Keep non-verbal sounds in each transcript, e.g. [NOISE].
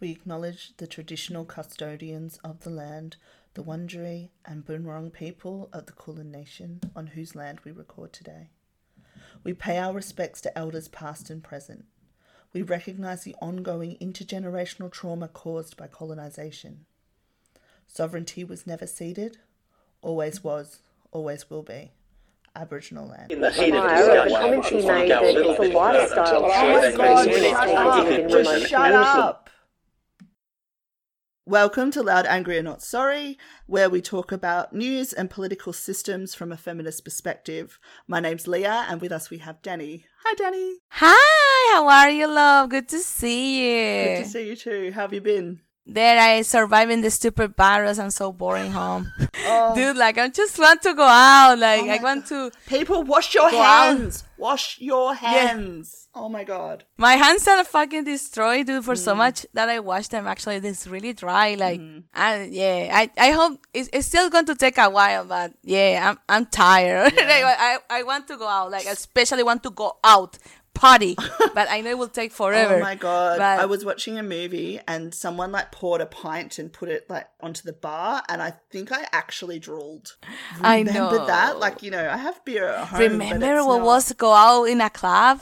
We acknowledge the traditional custodians of the land, the Wurundjeri and Boonwurrung people of the Kulin Nation, on whose land we record today. We pay our respects to elders past and present. We recognise the ongoing intergenerational trauma caused by colonisation. Sovereignty was never ceded, always was, always will be. Aboriginal land. In the heat of the discussion, comments he we to made go a that little it's a bit further lifestyle to change show that that creates this unity is within not remote Just communities. shut up. Welcome to Loud, Angry, and Not Sorry, where we talk about news and political systems from a feminist perspective. My name's Leah, and with us we have Danny. Hi, Danny. Hi, how are you, love? Good to see you. Good to see you too. How have you been? There, I surviving the stupid virus. I'm so boring home, Oh, dude. Like, I just want to go out. Like, Oh I want to. people, wash your Go out. hands. Wash your hands. Oh my god. My hands are fucking destroyed, dude. For Mm. so much that I wash them, actually, it's really dry. Like, I, yeah, I, I hope it's, it's still going to take a while, but yeah, I'm, I'm tired. [LAUGHS] like, I, I want to go out. Like, especially want to go out party, but I know it will take [LAUGHS] oh forever. Oh my god. But- I was watching a movie and someone like poured a pint and put it like onto the bar and I think I actually drooled. I Remember know. that? Like, you know, I have beer at home. Remember what not- was to go out in a club?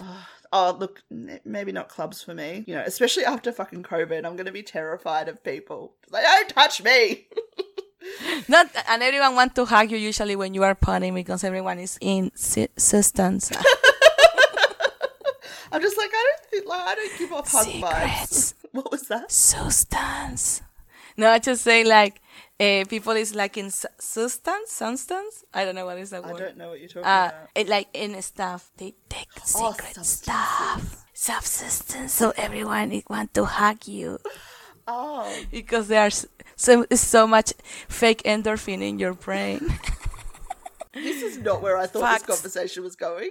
Oh, look, maybe not clubs for me. You know, especially after fucking COVID, I'm going to be terrified of people. Like, don't touch me. [LAUGHS] Not and everyone want to hug you usually when you are partying because everyone is in si- substance. [LAUGHS] I'm just like, I don't think, like, I don't give off hug vibes. [LAUGHS] What was that? substance. No, I just say like uh, people is like in su- substance, substance. I don't know what is that word. I word. don't know what you're talking Uh, about. it like in stuff they take Oh, secret substances. stuff, substance. So everyone it want to hug you Oh, [LAUGHS] because there's so so much fake endorphin in your brain. [LAUGHS] this is not where I thought Facts. this conversation was going.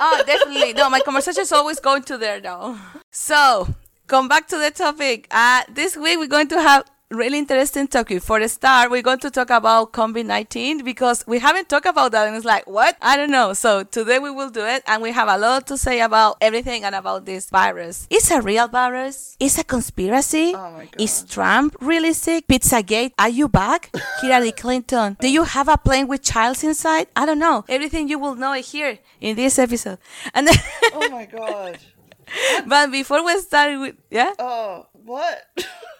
oh, [LAUGHS] definitely. No, my conversation is always going to there now. So, come back to the topic. Uh, this week we're going to have really interesting topic. For the start, we're going to talk about COVID-19 because we haven't talked about that and it's like, what? I don't know. So today we will do it and we have a lot to say about everything and about this virus. Is a real virus? Is a conspiracy? Oh my God. Is Trump really sick? Pizzagate, are you back? [LAUGHS] Hillary Clinton, do you have a plane with childs inside? I don't know. Everything you will know here in this episode. And oh my god. [LAUGHS] but before we start with, yeah, Oh, what? [LAUGHS]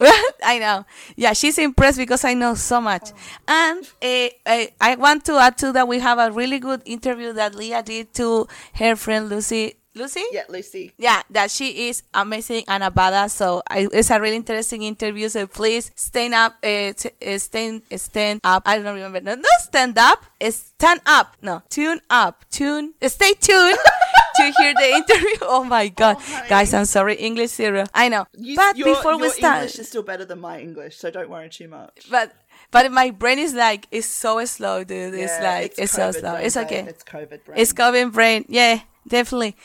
[LAUGHS] I know. Yeah, she's impressed because I know so much. And uh, I, I want to add to that we have a really good interview that Leah did to her friend Lucy. Lucy? yeah, Lucy. yeah, that she is amazing and a badass. So I, it's a really interesting interview. So please stand up, uh, t- stand, stand up. I don't remember. No, no, stand up. Stand up. No, tune up. Tune. Stay tuned [LAUGHS] to hear the interview. [LAUGHS] Oh my god, oh honey. guys, I'm sorry. English zero. I know. You- but your- before we your start, English is still better than my English, so don't worry too much. but but my brain is like it's so slow, dude. it's like it's, so slow. brain, It's okay. It's COVID brain. It's COVID brain. Yeah, definitely.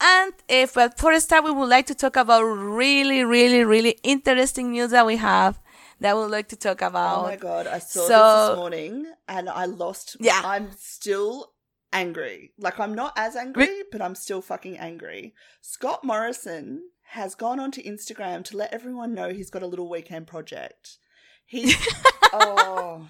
And if but for a start, we would like to talk about really, really, really interesting news that we have that we would like to talk about. Oh my god, I saw this this morning and I lost. Yeah. I'm still angry. Like I'm not as angry, but I'm still fucking angry. Scott Morrison has gone onto Instagram to let everyone know he's got a little weekend project. He's [LAUGHS] oh,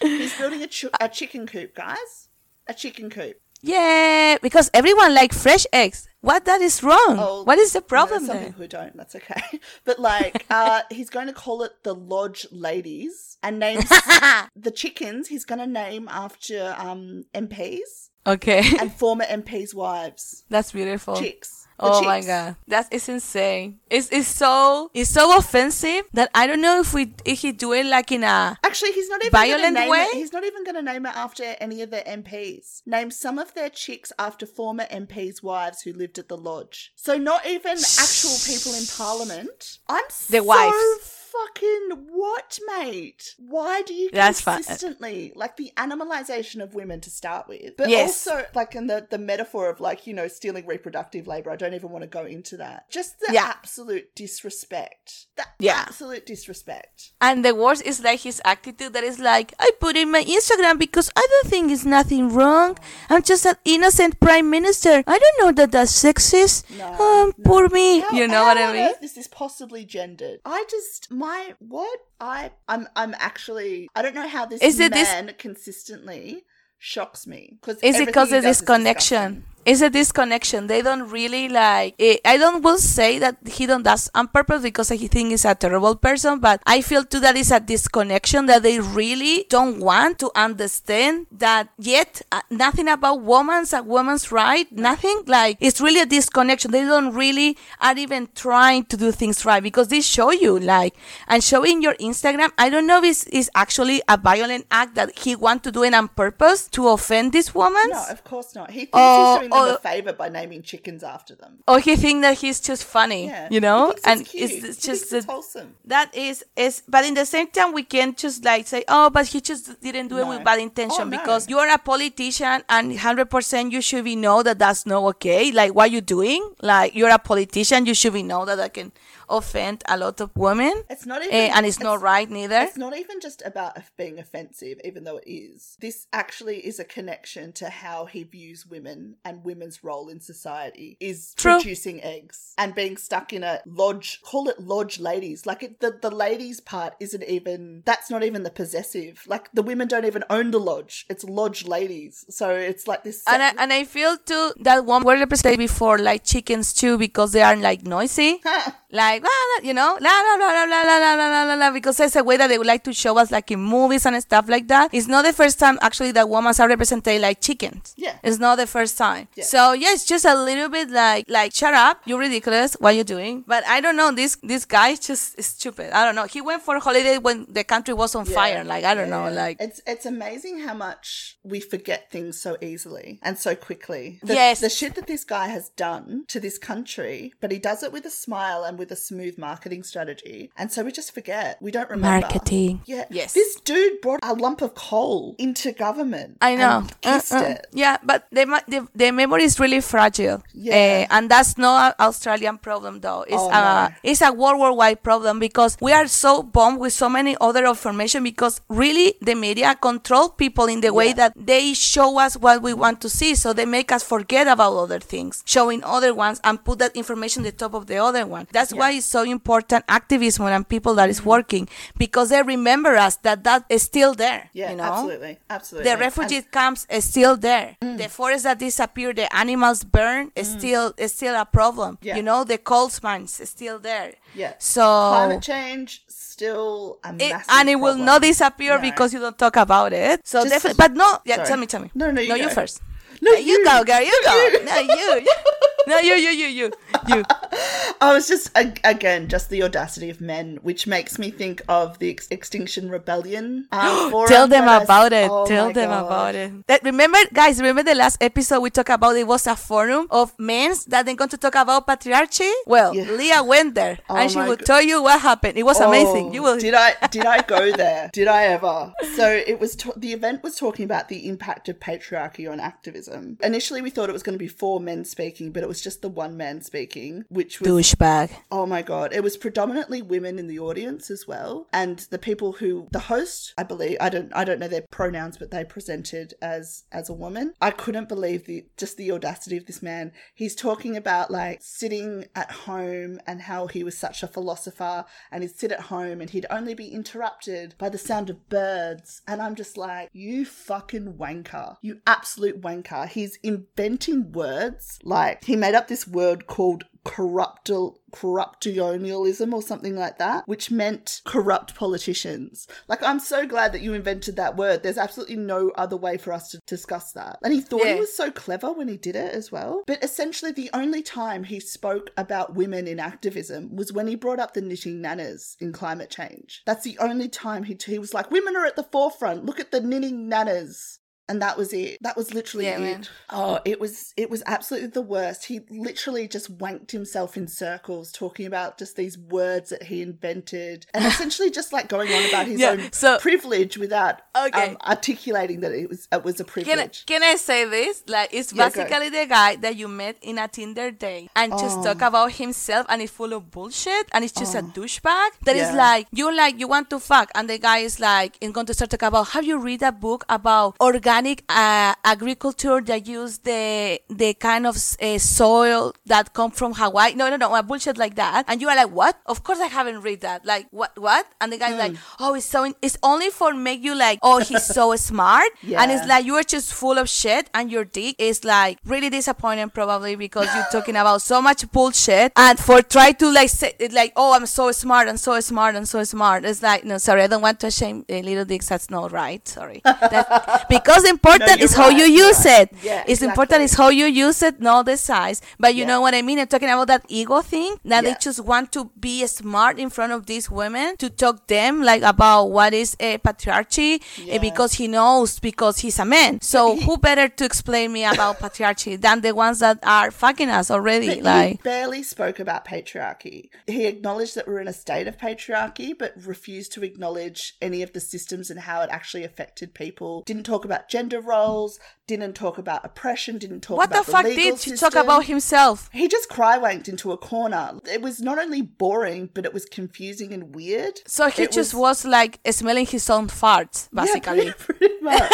he's building a, ch- a chicken coop, guys. A chicken coop. Yeah, because everyone like fresh eggs. What that is wrong? Oh, what is the problem some people who don't, that's okay. [LAUGHS] But like, [LAUGHS] uh, he's going to call it the Lodge Ladies and names [LAUGHS] the chickens. He's going to name after um MPs okay, and former MPs' wives. that's beautiful. Chicks. Oh the Oh my god, that's it's insane. It's it's so it's so offensive that I don't know if we if he do it like in a Actually, he's not even Violent way? It, he's not even going to name it after any of the MPs. Name some of their chicks after former MPs' wives who lived at the lodge. So not even actual people in Parliament. I'm The so wives. Fucking what, mate? Why do you That's consistently like the animalization of women to start with, but Yes. also like in the the metaphor of like you know stealing reproductive labor? I don't even want to go into that. Just the Yeah. absolute disrespect. The Yeah. absolute disrespect. And the worst is like his attitude that is like, I put in my Instagram because I don't think it's nothing wrong. I'm just an innocent prime minister. I don't know that that's sexist. No, um, no. poor me. How- you know what I mean? earth is this possibly gendered? I just my what I I'm I'm actually I don't know how this Is it this- man consistently shocks me because Is it because of this connection? Is a disconnection. They don't really like. eh, I don't will say that he don't does on purpose because he think he's a terrible person, but I feel too that it's a disconnection that they really don't want to understand that yet uh, nothing about women's a woman's right. Nothing like it's really a disconnection. They don't really are even trying to do things right because they show you like and showing your Instagram. I don't know if it's, it's actually a violent act that he want to do it on purpose to offend this woman. No, of course not. He thinks Oh, he's doing them oh. a favor by naming chickens after them. Oh, or he think that he's just funny, Yeah, you know, and it's, it's, just it's wholesome. that is is. But in the same time, we can't just like say, oh, but he just didn't do it with bad intention Oh, no. because you are a politician and hundred percent you should be know that that's not okay. Like what you doing? Like you're a politician, you should be know that I can offend a lot of women, It's not even, Eh, and it's not right neither. It's not even just about being offensive, even though it is. This actually is a connection to how he views women and women's role in society is True. producing eggs and being stuck in a lodge. Call it lodge ladies. Like it, the the ladies part isn't even. That's not even the possessive. Like the women don't even own the lodge. It's lodge ladies. So it's like this. and I, and I feel too that one were represented before like chickens too because they are like noisy. [LAUGHS] like la, la, you know la la la la la la la la la la because it's a way that they would like to show us like in movies and stuff like that it's not the first time actually that women are represented like chickens Yeah. it's not the first time Yeah. so yeah it's just a little bit like like shut up you're ridiculous what you doing but i don't know this this guy just stupid i don't know he went for a holiday when the country was on Yeah. fire like i don't know like it's it's amazing how much we forget things so easily and so quickly. The, Yes. the shit that this guy has done to this country, but he does it with a smile and with a smooth marketing strategy, and so we just forget. We don't remember. Marketing. Yeah. Yes. This dude brought a lump of coal into government. I know. and kissed Uh, uh. it. Yeah, but the, ma- the the memory is really fragile. Yeah. Eh, and that's not an Australian problem though. It's Oh, a no. it's a worldwide problem because we are so bombed with so many other information because really the media control people in the way Yeah. that they show us what we want to see. So they make us forget about other things, showing other ones and put that information at the top of the other one. That's why it's so important activism and people that Mm-hmm. working because they remember us that that is still there. Yeah, you know? absolutely, absolutely. The refugee camps is still there. Mm. The forests that disappear, the animals burn, is still is still a problem. Yeah. You know, the coal mines is still there. Yeah. So climate change still a it, and it will not disappear No. because you don't talk about it. So Just- definitely, but no. Yeah, Sorry. tell me, tell me. No, no, you no, you first. No, Yeah, you, you. go, girl. You go. No, you. [LAUGHS] No, you, you, you, you, you. [LAUGHS] I was just again just the audacity of men, which makes me think of the Ex- Extinction Rebellion. [GASPS] um, Tell them that I s- about it. Oh Tell them God. about it. That, remember, guys, remember the last episode we talked about? It was a forum of men that they're going to talk about patriarchy. Well, Yeah. Leah went there Oh and she will go- tell you what happened. It was amazing. Oh, You will. Did I did I go there? Did I ever? So it was the event was talking about the impact of patriarchy on activism. Initially, we thought it was going to be four men speaking, but it was just the one man speaking, which was Douchebag. Oh my god, it was predominantly women in the audience as well, and the people who the host, I believe, I don't, I don't know their pronouns, but they presented as as a woman. I couldn't believe the just the audacity of this man. He's talking about like sitting at home and how he was such a philosopher, and he'd sit at home and he'd only be interrupted by the sound of birds, and I'm just like, you fucking wanker, you absolute wanker. He's inventing words like he made up this word called corruptal corruptionalism or something like that, which meant corrupt politicians. Like, I'm so glad that you invented that word. There's absolutely no other way for us to discuss that. And he thought Yeah. he was so clever when he did it as well. But essentially, the only time he spoke about women in activism was when he brought up the knitting nanas in climate change. That's the only time he, he was like, women are at the forefront. Look at the knitting nanas. And that was it. That was literally Yeah, it. man. Oh, it was it was absolutely the worst. He literally just wanked himself in circles talking about just these words that he invented and [LAUGHS] essentially just like going on about his Yeah, own so- privilege without Okay. um, articulating that it was it was a Can I, privilege. can I say this? Like, it's Yeah, go. basically the guy that you met in a Tinder date and just Oh. talk about himself and it's full of bullshit and it's just a douchebag that is Yeah. like, you like, you want to fuck. And the guy is like, is going to start talking about, have you read a book about organic uh, agriculture that use the, the kind of uh, soil that come from Hawaii? No, no, no, a bullshit like that. And you are like, what? Of course I haven't read that. Like, what, what? And the guy's like, Hmm. oh, it's so, in- it's only for make you like, oh, he's so [LAUGHS] smart. And it's like, you are just full of shit and your dick is like really disappointing probably because you're talking about so much bullshit and for try to like say it like oh i'm so smart and so smart and so smart it's like no sorry i don't want to shame uh, little dicks that's not right sorry [LAUGHS] because important is how you use right. it Yeah, it's important is how you use it not the size but you Yeah. know what i mean i'm talking about that ego thing that they just want to be smart in front of these women to talk them like about what is a patriarchy eh, Yeah. because he knows because he's a man. So he- who better to explain me about [LAUGHS] patriarchy than the ones that are fucking us already? Like barely spoke about patriarchy. He acknowledged that we're in a state of patriarchy, but refused to acknowledge any of the systems and how it actually affected people. Didn't talk about gender roles. Didn't talk about oppression. Didn't talk what the about fuck legal did he talk about himself? He just cry wanked into a corner. It was not only boring, but it was confusing and weird. So he It just was, like smelling his own farts, Yeah, basically. pretty, pretty much.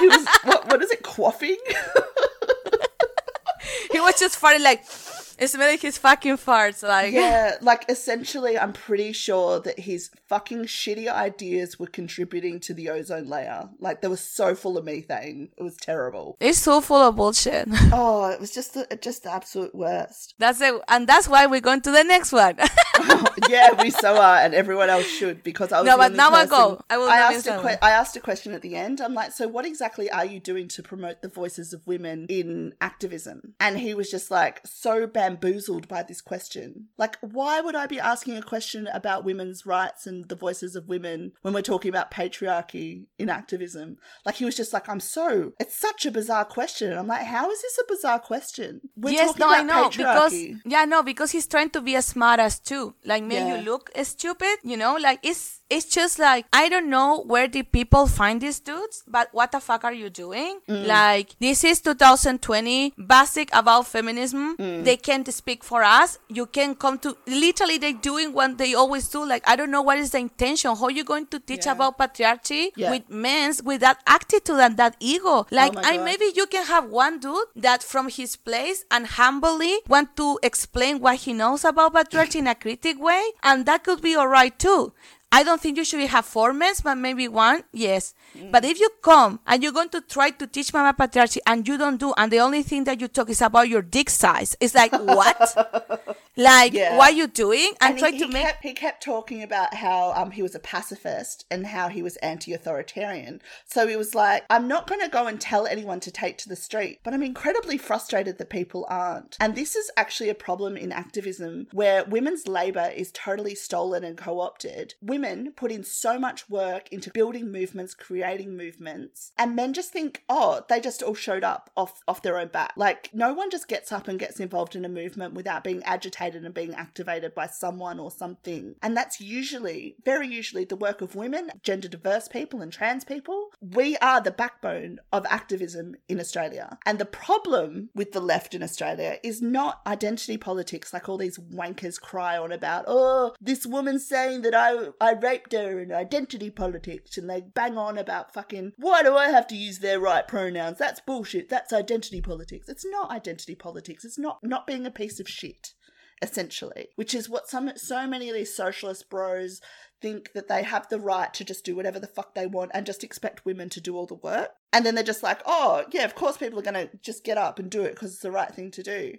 he was what, what is it? Quaffing. [LAUGHS] he was just farting like smelling his fucking farts. Like Yeah, [LAUGHS] like essentially, I'm pretty sure that his fucking shitty ideas were contributing to the ozone layer. Like they were so full of methane, it was terrible. it's so full of bullshit. [LAUGHS] Oh, it was just the just the absolute worst. That's it, and that's why we're going to the next one. [LAUGHS] yeah, we so are, and everyone else should because I was No, the but only now I person- go. I will I asked a que- I asked a question at the end. I'm like, so what exactly are you doing to promote the voices of women in activism? And he was just like so bamboozled by this question. Like, why would I be asking a question about women's rights and the voices of women when we're talking about patriarchy in activism? Like, he was just like, I'm so. It's such a bizarre question. And I'm like, how is this a bizarre question? We're yes, talking no, I about know because patriarchy. yeah, no, because he's trying to be as smart as too. Like make Yeah. you look stupid, you know. Like it's it's just like I don't know where did people find these dudes, but what the fuck are you doing? Mm. Like this is 2020, basic about feminism. Mm. They can't speak for us. You can come to literally they doing what they always do. Like I don't know what is the intention. How you going to teach Yeah. about patriarchy Yeah. with men's with that attitude and that ego? Like my I maybe you can have one dude that from his place and humbly want to explain what he knows about patriarchy in a critic way and that could be all right too i don't think you should have four men but maybe one yes Mm. but if you come and you're going to try to teach mama patriarchy and you don't do and the only thing that you talk is about your dick size it's like [LAUGHS] what like Yeah. what are you doing and, And try he, to make kept, he kept talking about how um he was a pacifist and how he was anti-authoritarian. So he was like, I'm not going to go and tell anyone to take to the street, but I'm incredibly frustrated that people aren't. And this is actually a problem in activism where women's labor is totally stolen and co-opted. Women put in so much work into building movements, creating movements, and men just think, oh, they just all showed up off off their own back. Like no one just gets up and gets involved in a movement without being agitated and being activated by someone or something. And that's usually, very usually, the work of women, gender diverse people, and trans people. We are the backbone of activism in Australia. And the problem with the left in Australia is not identity politics like all these wankers cry on about, oh, this woman saying that I, I raped her and identity politics. And they bang on about fucking, why do I have to use their right pronouns? That's bullshit. That's identity politics. It's not identity politics. It's not not being a piece of shit essentially, which is what some so many of these socialist bros think that they have the right to just do whatever the fuck they want and just expect women to do all the work. And then they're just like, "Oh, yeah, of course people are going to just get up and do it because it's the right thing to do."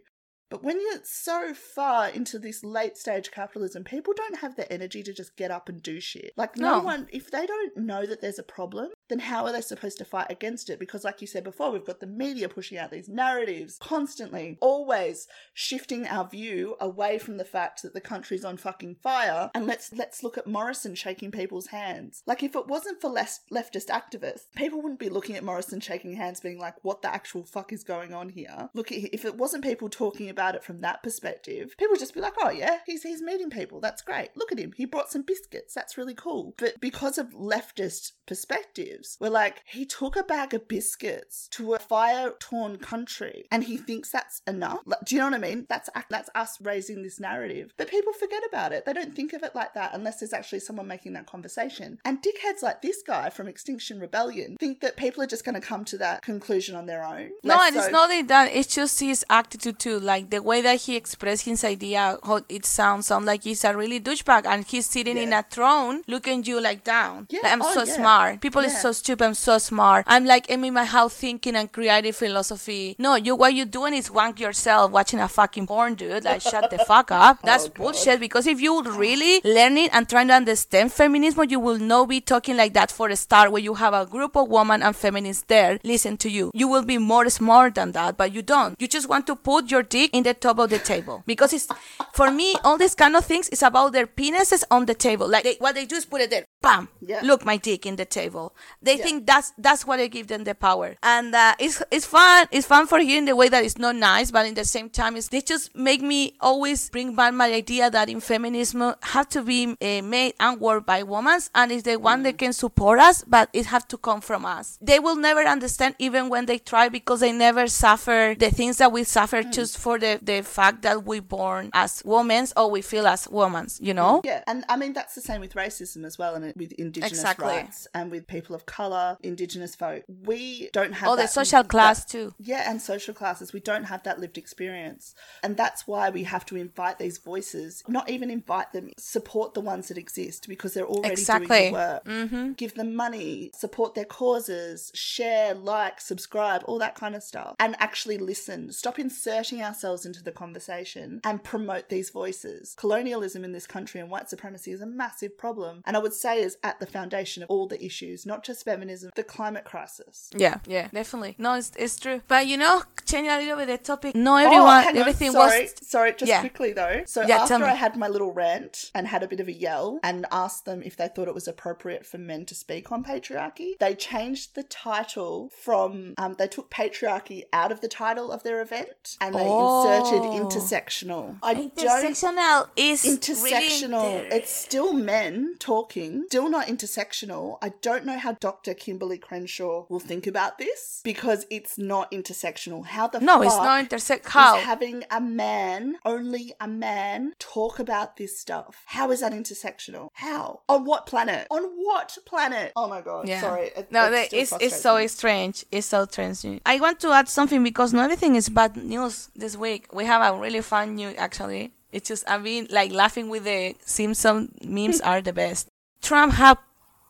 But when you're so far into this late stage capitalism, people don't have the energy to just get up and do shit. Like, no, No. one, if they don't know that there's a problem, then how are they supposed to fight against it? Because, like you said before, we've got the media pushing out these narratives constantly, always shifting our view away from the fact that the country's on fucking fire. And let's let's look at Morrison shaking people's hands. Like, if it wasn't for less leftist activists, people wouldn't be looking at Morrison shaking hands, being like, "What the actual fuck is going on here?" Look, at if it wasn't people talking about it from that perspective, people just be like, "Oh yeah, he's he's meeting people. That's great. Look at him. He brought some biscuits. That's really cool." But because of leftist perspectives, we're like, he took a bag of biscuits to a fire torn country, and he thinks that's enough. Like, do you know what I mean? That's that's us raising this narrative, but people forget about it. They don't think of it like that unless there's actually someone making that conversation. And dickheads like this guy from Extinction Rebellion think that people are just going to come to that conclusion on their own. No, and it's not that. It's just his attitude too, like the way that he expressed his idea. How it sounds, sound like he's a really douchebag, and he's sitting in a throne, looking you like down. Yeah, Like, I'm oh, so yeah. smart. People is Yeah. so stupid. I'm so smart. I'm like I'm in my house thinking and creative philosophy. No, you what you're doing is wank yourself watching a fucking porn, dude. Like shut the [LAUGHS] fuck up. That's Oh, bullshit. Because if you really learning and trying to understand feminism, you will not be talking like that for a start. Where you have a group of women and feminists there listen to you, you will be more smart than that. But you don't. You just want to put your dick in the top of the table because it's for me all these kind of things is about their penises on the table. Like they, what they do is put it there, bam. Yeah. Look, my dick in the table. They Yeah. think that's that's what they give them the power, and uh, it's it's fun. It's fun for hearing the way that it's not nice, but in the same time, it's, they just make me always bring back my idea that in feminism have to be uh, made and worked by women, and it's the one that can support us, but it have to come from us. They will never understand even when they try because they never suffer the things that we suffer just for the the fact that we born as women or we feel as women. You know. Yeah, and I mean that's the same with racism as well, and with Indigenous Exactly. rights and with people of color, Indigenous folk. We don't have Oh, the that- social class too. Yeah, and social classes. We don't have that lived experience, and that's why we have to invite these voices. Not even invite them, support the ones that exist because they're already Exactly. doing the work. Mm-hmm. Give them money, support their causes, share, like, subscribe, all that kind of stuff, and actually listen. Stop inserting ourselves into the conversation and promote these voices. Colonialism in this country and white supremacy is a massive problem, and I would say is at the foundation of all the issues, not just feminism, the climate crisis. Yeah, yeah, definitely. No, it's, it's true. But you know, changing a little bit the topic. No, Oh, everyone, on. everything sorry, was. sorry. Just Yeah. quickly though. So Yeah, after. I had my little rant and had a bit of a yell and asked them if they thought it was appropriate for men to speak on patriarchy, they changed the title from. Um, they took patriarchy out of the title of their event and they inserted Oh. intersectional. I. Intersectional is Intersectional. Really inter- it's still men talking, still not intersectional. I don't know how Dr. Kimberlé Crenshaw will think about this because it's not intersectional. How the no, it's not intersect. How? having a man, only a man, talk about this stuff. How is that intersectional? How? On what planet? On what planet? Oh my god. Yeah. Sorry. It, no, it it's it's so me. strange. It's so strange. I want to add something because not everything is bad news this week. We have a really fun news actually. It's just I've been like laughing with the Simpson memes are the best. Trump have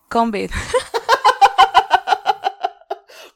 COVID. [LAUGHS]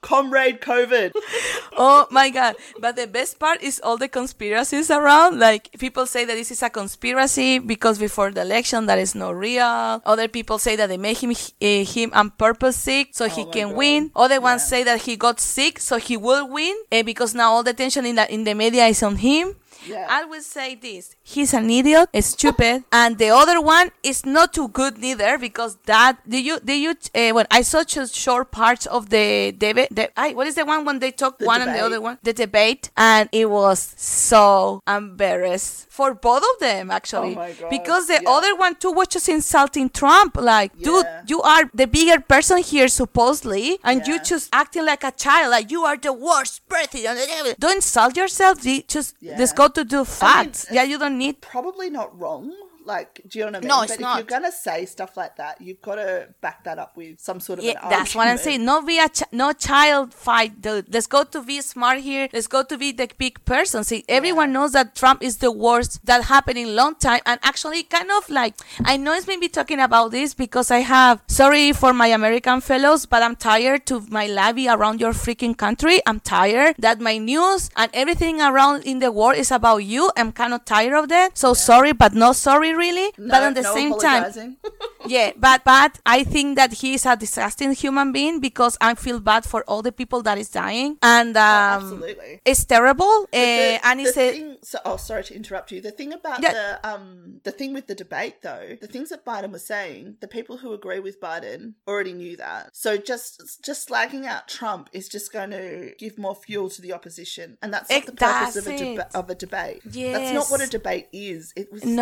Comrade COVID. [LAUGHS] oh my god but the best part is all the conspiracies around like people say that this is a conspiracy because before the election that is not real other people say that they made him uh, him on purpose sick so he Oh my can God. win other ones say that he got sick so he will win uh, because now all the attention in the in the media is on him Yeah. I will say this: he's an idiot, stupid, [LAUGHS] and the other one is not too good neither because that. Do you? Do you? Uh, when I saw just short parts of the debate, the, I, what is the one when they talk The one and the other one? The debate, and it was so embarrassed for both of them actually, Oh my God, because the yeah. other one too was just insulting Trump. Like, dude, you are the bigger person here supposedly, and you just acting like a child, like you are the worst president. Don't insult yourself. You Just Yeah. let's go to do facts. mean, yeah, you don't need. Probably not wrong. Like, do you know what I mean? No, it's but it's if you're gonna say stuff like that, you've got to back that up with some sort of Yeah, that's what I'm saying. No be a ch- no child fight, dude. Let's go to be smart here. Let's go to be the big person. See, everyone knows that Trump is the worst that happened in long time, and actually, kind of like I know it's maybe talking about this because I have sorry for my American fellows, but I'm tired to my lobby around your freaking country. I'm tired that my news and everything around in the world is about you. I'm kind of tired of that. So sorry, but not sorry really. No, but at the no same time, [LAUGHS] yeah, but but I think that he is a disgusting human being because I feel bad for all the people that is dying, and um, Oh, absolutely. it's terrible. The- uh, and it's a, so, oh, sorry to interrupt you. The thing about the um the thing with the debate though, the things that Biden was saying, the people who agree with Biden already knew that. So just just slagging out Trump is just going to give more fuel to the opposition, and that's not It- the purpose of a deba- of a debate. yes. that's not what a debate is. It was and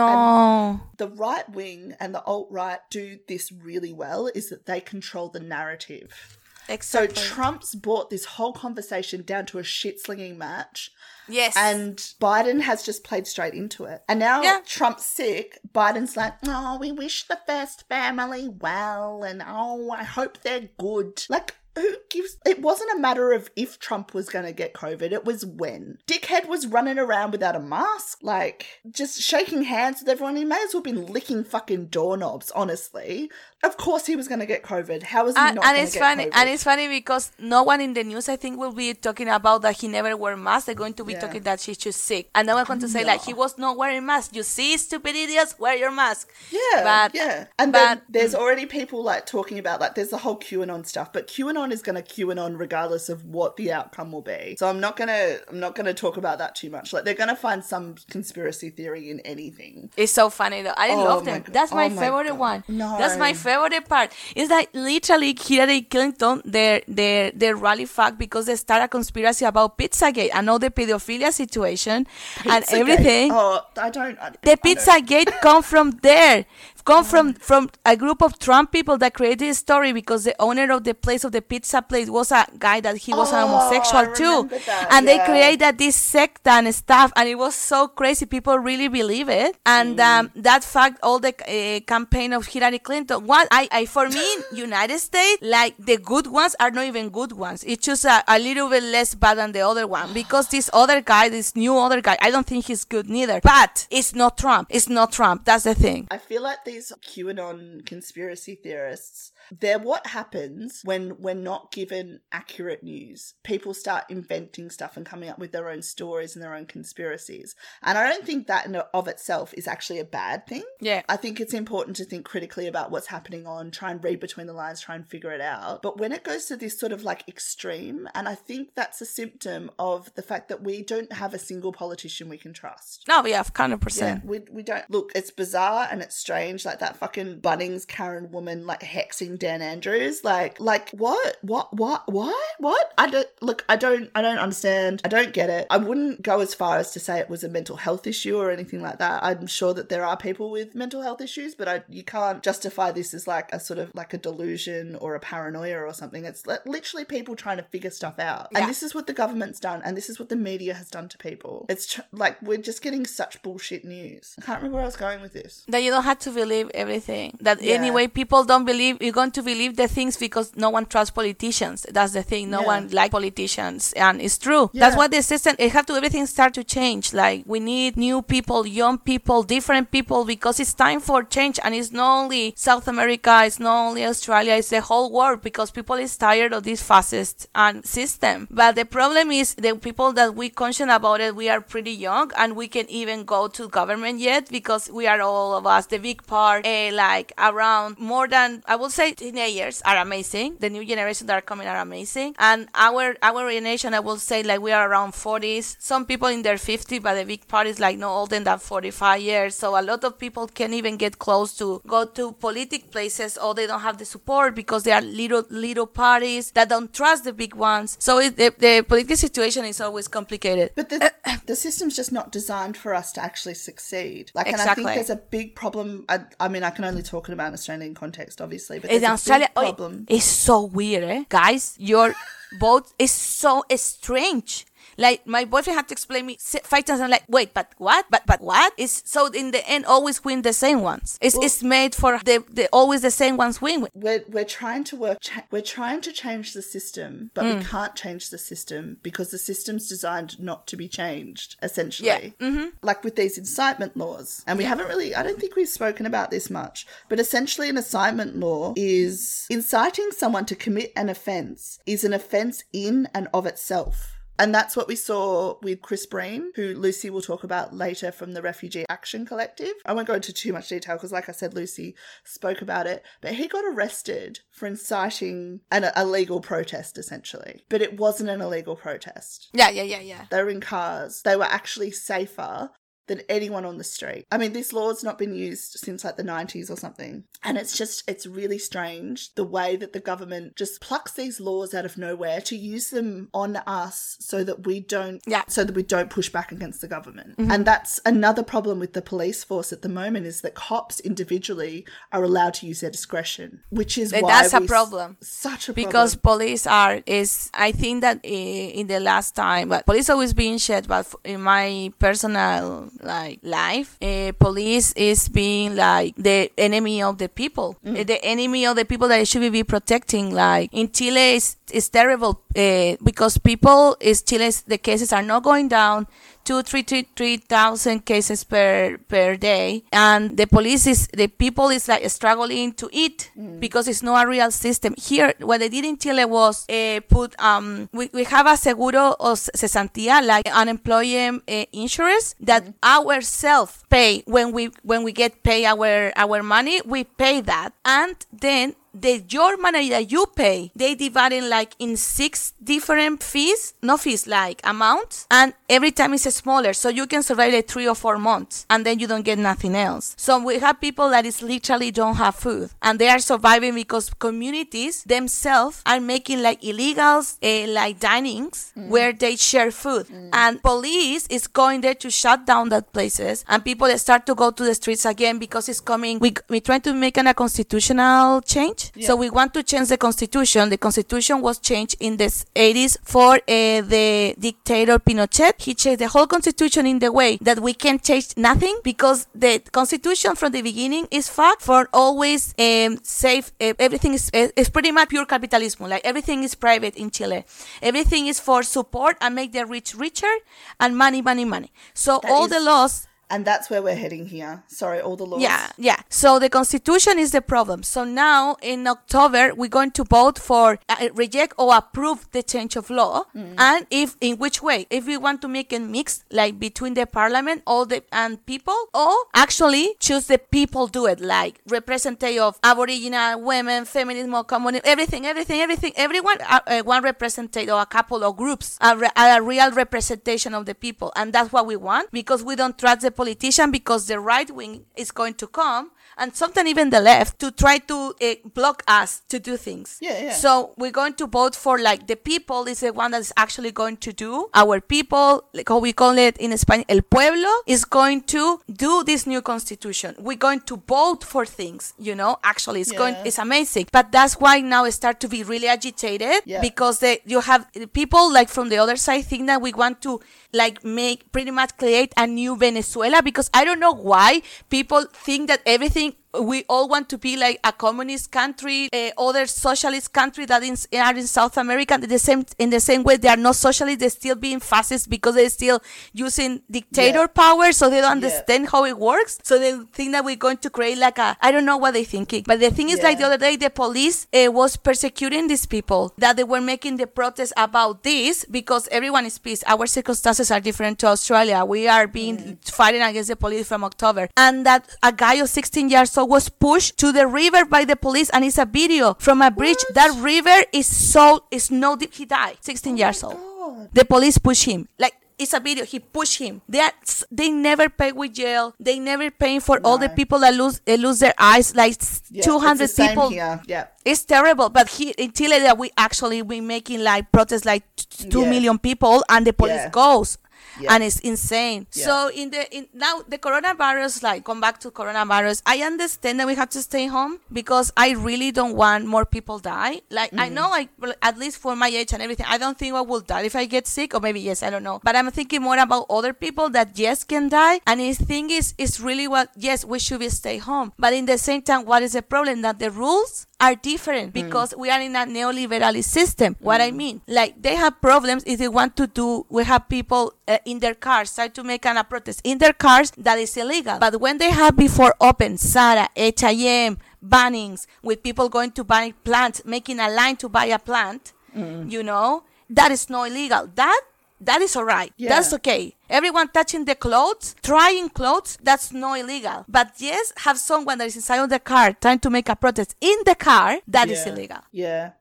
no. the right wing and the alt right do this really well. Is that they control the narrative. So Trump's brought this whole conversation down to a shit slinging match. yes. And Biden has just played straight into it. And now Yeah. Trump's sick. Biden's like, oh, we wish the first family well. And oh, I hope they're good. Like, who gives. It wasn't a matter of if Trump was going to get COVID, it was when. Dickhead was running around without a mask, like, just shaking hands with everyone. He may as well have been licking fucking doorknobs, honestly. Of course he was going to get COVID. How was he and, not and it's funny COVID? and it's funny because no one in the news i think will be talking about that he never wear mask they're going to be Yeah. talking that she's just sick and no one's going to say like he was not wearing mask you see stupid idiots wear your mask Yeah, But- yeah. And then but- there's already people like talking about like there's the whole QAnon stuff, but QAnon is going to QAnon regardless of what the outcome will be. So I'm not gonna I'm not gonna talk about that too much. Like they're going to find some conspiracy theory in anything. It's so funny though. I Oh love them. God. That's my Oh my favorite God. one. No. That's my favorite part. is like literally Hillary Clinton, their their their rally fuck because they start a conspiracy about Pizzagate and all the pedophilia situation and everything. Oh, I don't. I, The Pizzagate come from there. Come from from a group of Trump people that created this story because the owner of the place of the pizza place was a guy that he was Oh, homosexual too, that, and they created this sect and stuff, and it was so crazy. People really believe it, and Mm. um, that fact, all the uh, campaign of Hillary Clinton. What I, I for me, [LAUGHS] United States, like the good ones are not even good ones. It's just a, a little bit less bad than the other one because this other guy, this new other guy, I don't think he's good neither. But it's not Trump. It's not Trump. That's the thing. I feel like these QAnon conspiracy theorists, they're what happens when we're not given accurate news. People start inventing stuff and coming up with their own stories and their own conspiracies. And I don't think that in of itself is actually a bad thing. Yeah. I think it's important to think critically about what's happening on, try and read between the lines, try and figure it out. But when it goes to this sort of like extreme, and I think that's a symptom of the fact that we don't have a single politician we can trust. No, yeah, hundred Yeah, percent. we, we don't look. It's bizarre and it's strange, like that fucking Bunnings Karen woman, like hexing Dan Andrews. Like, like what, what, what, why, what? I don't look. I don't. I don't understand. I don't get it. I wouldn't go as far as to say it was a mental health issue or anything like that. I'm sure that there are people with mental health issues, but I you can't justify this as like a sort of like a delusion or a paranoia or something. It's literally people trying to figure stuff out, Yeah. and this is what the government's done, and this is what the media has done to people. It's tr- like we're just getting such bullshit news. I can't remember where I was going with this. That you don't have to believe everything. That Yeah. anyway, people don't believe you're going to believe the things because no one trusts politicians. That's the thing. No Yeah. one like politicians, and it's true. That's Yeah. what the system. It have to everything start to change. Like we need new people, young people, different people because it's time for change. And it's not only South America. It's not only Australia. It's the whole world because people is tired of this fascist and system. But the problem is the people that we conscious about it. We are pretty young and we can even go to government yet because we are all of us the big part. eh, like around more than I would say teenagers are amazing. The new generation that are coming are amazing. And our our generation, I will say like we are around 40s. Some people in their 50s, but the big part is like no older than 45 years. So a lot of people can't even get close to go to politic places or they don't have the support because they are little little parties that don't trust the big ones. So it, the, the political situation is always complicated. But the [COUGHS] the system's just not designed for us to actually succeed. Like, and I Exactly. think there's a big problem. I, I mean, I can only talk about an Australian context, obviously, but there's a Australia, oh, problem. it's so weird, eh? guys. Your [LAUGHS] vote is so strange Like my boyfriend had to explain me five times. I'm like, wait, but what? But but what? It's so in the end always win the same ones. It's it's made for the, the always the same ones win. we're we're trying to work cha- we're trying to change the system but Mm. we can't change the system because the system's designed not to be changed essentially Mm-hmm. like with these incitement laws and we haven't really i don't think we've spoken about this much but essentially an incitement law is inciting someone to commit an offense is an offense in and of itself and that's what we saw with Chris Breen, who Lucy will talk about later from the Refugee Action Collective. I won't go into too much detail because, like I said, Lucy spoke about it. But he got arrested for inciting an illegal protest, essentially. But it wasn't an illegal protest. Yeah, yeah, yeah, yeah. They were in cars. They were actually safer than anyone on the street. I mean, this law's not been used since like the 90s or something. And it's just, it's really strange the way that the government just plucks these laws out of nowhere to use them on us so that we don't, Yeah. so that we don't push back against the government. Mm-hmm. And that's another problem with the police force at the moment is that cops individually are allowed to use their discretion, which is Th- why that's a we s- problem. Such a because problem. police are is i think that in the last time but police always being shed but in my personal like life uh, police is being like the enemy of the people. Uh, the enemy of the people that it should be protecting like in chile is is terrible uh, because people is chile's the cases are not going down two, three, three, three thousand cases per per day, and the police is the people is like struggling to eat because it's not a real system. Here, what they did in Chile was uh, put um we, we have a seguro o cesantía like unemployment uh, insurance that ourselves pay. When we when we get pay our our money we pay that. And then the your money that you pay, they divide it like in six different fees, no fees, like amounts, and every time it's smaller, so you can survive like three or four months, and then you don't get nothing else. So we have people that is literally don't have food, and they are surviving because communities themselves are making like illegals, uh, like dinings where they share food, and police is going there to shut down that places, and people start to go to the streets again because it's coming. We we trying to make an, a constitutional change. So we want to change the constitution. The constitution was changed in the 80s for uh, the dictator Pinochet. He changed the whole constitution in the way that we can change nothing because the constitution from the beginning is fucked for always um, safe. Uh, everything is uh, is pretty much pure capitalism. Like everything is private in Chile. Everything is for support and make the rich richer and money, money, money. So That all the laws and that's where we're heading here. Sorry, all the laws. yeah, yeah. So the constitution is the problem. So now in October we're going to vote for uh, reject or approve the change of law, and if in which way, if we want to make it mixed, like between the parliament, all the and people, or actually choose the people do it, like representative of Aboriginal women, feminism, communism, everything, everything, everything, everyone, uh, uh, one representative or a couple of groups, a, re- a real representation of the people, and that's what we want because we don't trust the politician because the right wing is going to come and sometimes even the left to try to uh, block us to do things. Yeah, yeah. So we're going to vote for like the people is the one that's actually going to do our people, like how we call it in Spanish, el pueblo is going to do this new constitution. We're going to vote for things, you know. Actually, it's going, it's amazing. But that's why now I start to be really agitated Yeah. because they you have people like from the other side think that we want to like make pretty much create a new Venezuela because I don't know why people think that everything think we all want to be like a communist country, uh, other socialist country that is, are in South America. In the same in the same way, they are not socialist; they're still being fascist because they're still using dictator Yeah. power, so they don't Yeah. understand how it works. So they think that we're going to create like a I don't know what they're thinking. But the thing is, like the other day, the police uh, was persecuting these people that they were making the protest about this because everyone is pissed. Our circumstances are different to Australia. We are being Mm. fighting against the police from October, and that a guy of 16 years old was pushed to the river by the police, and it's a video from a bridge. That river is so is no deep. He died, 16 years old. God. The police push him like. It's a video. He pushed him. They are, they never pay with jail. They never pay for all the people that lose uh, lose their eyes. Like Yeah, two hundred people. Yeah. It's terrible, but here in Chile that we actually we making like protests like t- Yeah. million people and the police Yeah. goes. Yeah. and it's insane. Yeah. So in the in now the coronavirus, like come back to coronavirus, I understand that we have to stay home because I really don't want more people die. Like I mm-hmm. know, like at least for my age and everything, I don't think I will die if I get sick, or maybe yes, I don't know. But I'm thinking more about other people that yes can die, and the thing is, is really what yes we should be stay home. But in the same time, what is the problem? That the rules are different mm. because we are in a neoliberal system. What I mm. mean, like they have problems if they want to do. We have people uh, in their cars try to make an, a protest in their cars that is illegal. But when they have before open Zara, H&M, Bunnings, with people going to buy plants, making a line to buy a plant, mm. you know, that is not illegal. That that is alright. Yeah. That's okay. Everyone touching the clothes, trying clothes, that's not illegal. But yes, have someone that is inside of the car trying to make a protest in the car, that is Yeah. illegal. Yeah.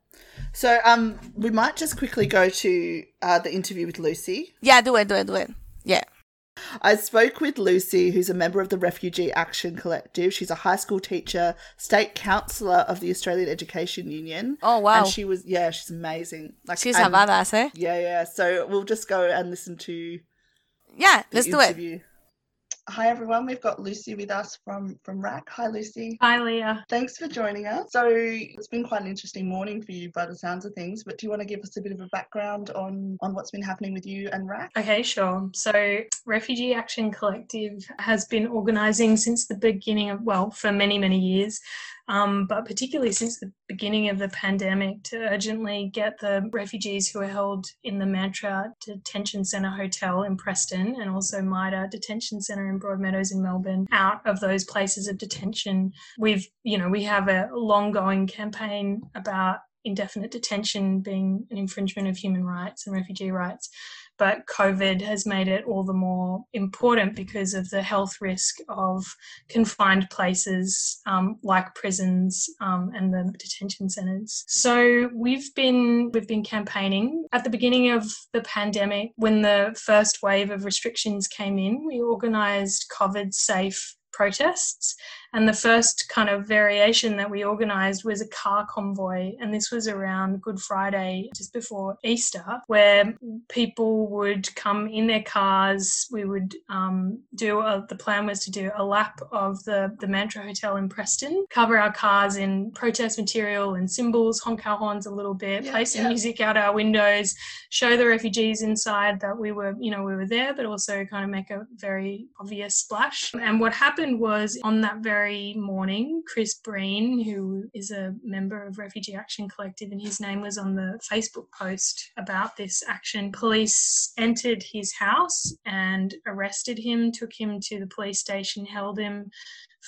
So um, we might just quickly go to uh, the interview with Lucy. Yeah, do it, do it, do it. Yeah. I spoke with Lucy, who's a member of the Refugee Action Collective. She's a high school teacher, state councillor of the Australian Education Union. Oh, wow. And she was, yeah, she's amazing. Like She's a badass, eh? Yeah, yeah. So we'll just go and listen to Yeah, let's do it. Hi everyone, we've got Lucy with us from from RAC. Hi Lucy. Hi, Leah. Thanks for joining us. So it's been quite an interesting morning for you by the sounds of things, but do you want to give us a bit of a background on on what's been happening with you and RAC? Okay, sure. So, Refugee Action Collective has been organising since the beginning of, well, for many, many years, um, but particularly since the beginning of the pandemic to urgently get the refugees who are held in the Mantra Detention Centre Hotel in Preston and also MITA Detention Centre in Broadmeadows in Melbourne out of those places of detention. We've, you know, we have a long going campaign about indefinite detention being an infringement of human rights and refugee rights. But COVID has made it all the more important because of the health risk of confined places um, like prisons um, and the detention centres. So we've been we've been campaigning at the beginning of the pandemic when the first wave of restrictions came in. We organised COVID safe protests and the first kind of variation that we organised was a car convoy. And this was around good friday just before easter where people would come in their cars. We would um, do a, the plan was to do a lap of the, the mantra hotel in preston cover our cars in protest material and symbols honk our horns a little bit Yeah, play some yeah. music out our windows show the refugees inside that we were you know we were there but also kind of make a very obvious splash. And what happened was on that very morning chris breen who is a member of refugee action collective and his name was on the facebook post about this action. Police entered his house and arrested him took him to the police station held him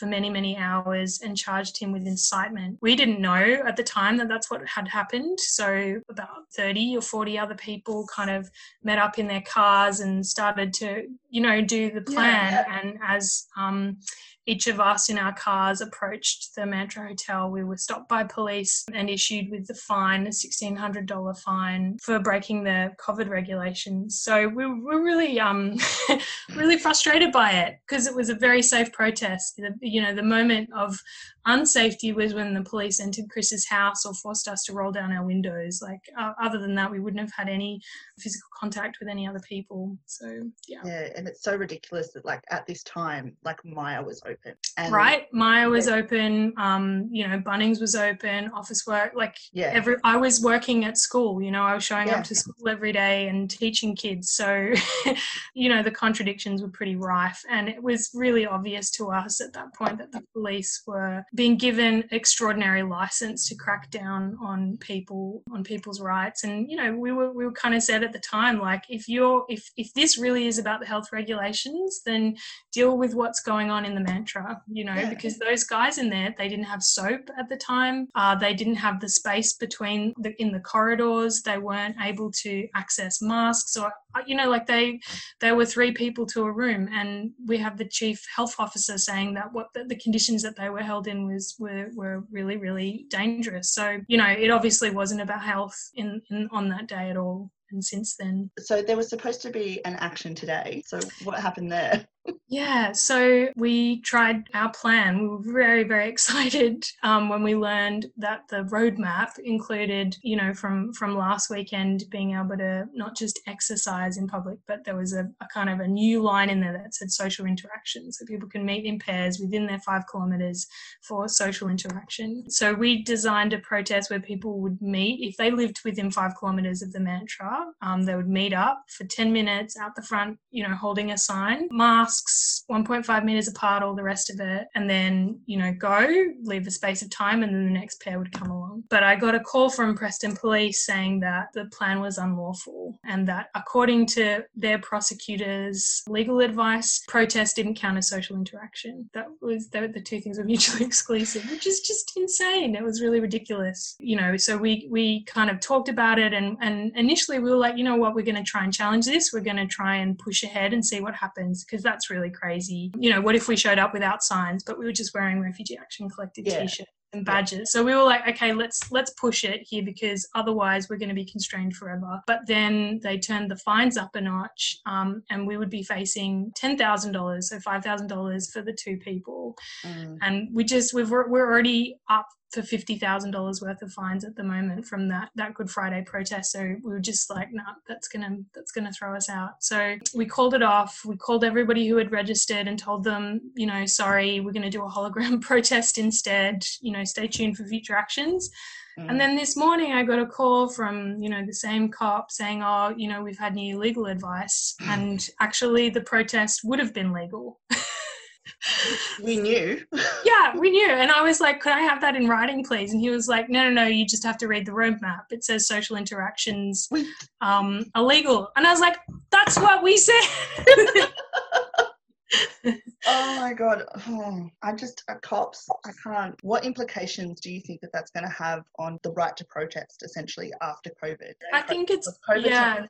for many, many hours and charged him with incitement. We didn't know at the time that that's what had happened. So, about 30 or 40 other people kind of met up in their cars and started to, you know, do the plan. Yeah. And as um, each of us in our cars approached the Mantra Hotel, we were stopped by police and issued with the fine, a $1,600 fine for breaking the COVID regulations. So we were really, um, [LAUGHS] really frustrated by it because it was a very safe protest. The, you know, the moment of unsafety was when the police entered Chris's house or forced us to roll down our windows. Like, uh, other than that, we wouldn't have had any physical contact with any other people. So, yeah. Yeah, and it's so ridiculous that like at this time, like Myer was open. And right Myer was Yeah. open um you know bunnings was open office work like Yeah. every i was working at school you know i was showing Yeah. up to school every day and teaching kids so [LAUGHS] you know the contradictions were pretty rife and it was really obvious to us at that point that the police were being given extraordinary license to crack down on people on people's rights. And you know we were we were kind of said at the time like if you're if if this really is about the health regulations then deal with what's going on in the mantra you know Yeah. because those guys in there they didn't have soap at the time. Uh, they didn't have the space between the in the corridors. They weren't able to access masks. Or Uh, you know like they there were three people to a room and we have the chief health officer saying that what the, the conditions that they were held in was were, were really really dangerous so you know it obviously wasn't about health in, in on that day at all and since then So there was supposed to be an action today. So what happened there? Yeah, so we tried our plan. We were very, very [LAUGHS] excited um, when we learned that the roadmap included, you know, from from last weekend being able to not just exercise in public, but there was a, a kind of a new line in there that said social interaction, so people can meet in pairs within their five kilometres for social interaction. So we designed a protest where people would meet if they lived within five kilometres of the mantra. Um, they would meet up for ten minutes out the front, you know, holding a sign, masks 1.5 meters apart, all the rest of it, and then, you know, go, leave a space of time, and then the next pair would come along. But I got a call from Preston Police saying that the plan was unlawful and that, according to their prosecutors' legal advice, protest didn't count as social interaction. That was the, the two things were mutually [LAUGHS] exclusive, which is just insane. It was really ridiculous. You know, so we we kind of talked about it, and and initially we were like, you know what, we're going to try and challenge this. We're going to try and push ahead and see what happens because that's really crazy. You know, what if we showed up without signs, but we were just wearing Refugee Action Collective yeah. t-shirts and badges. So we were like, okay, let's let's push it here because otherwise we're going to be constrained forever. But then they turned the fines up a notch, um, and we would be facing ten thousand dollars, so five thousand dollars for the two people. Mm. And we just we've we're already up for fifty thousand dollars worth of fines at the moment from that that Good Friday protest. So we were just like, no, nah, that's gonna that's gonna throw us out. So we called it off. We called everybody who had registered and told them, you know, sorry, we're gonna do a hologram [LAUGHS] protest instead. You know, stay tuned for future actions. Mm. And then this morning I got a call from, you know, the same cop saying, oh, you know, we've had new legal advice. and actually the protest would have been legal. [LAUGHS] [LAUGHS] we knew. [LAUGHS] yeah, we knew. And I was like, could I have that in writing, please? And he was like, no, no, no, you just have to read the roadmap. It says social interactions um, illegal. And I was like, that's what we said. [LAUGHS] oh my god oh, i just uh, cops i can't what implications do you think that that's going to have on the right to protest essentially after covid i think it's COVID yeah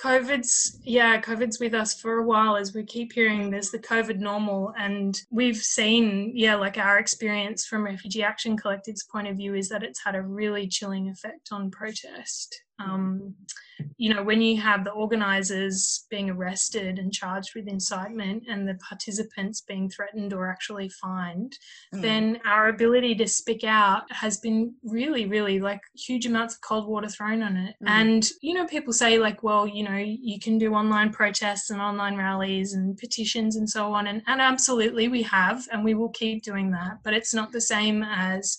COVID's, yeah, COVID's with us for a while as we keep hearing there's the COVID normal. And we've seen, yeah, like our experience from Refugee Action Collective's point of view is that it's had a really chilling effect on protest. Um, you know, when you have the organisers being arrested and charged with incitement and the participants being threatened or actually fined, mm. then our ability to speak out has been really, really like huge amounts of cold water thrown on it. Mm. And, you know, people say, like, well, you know, you can do online protests and online rallies and petitions and so on. And, and absolutely, we have, and we will keep doing that. But it's not the same as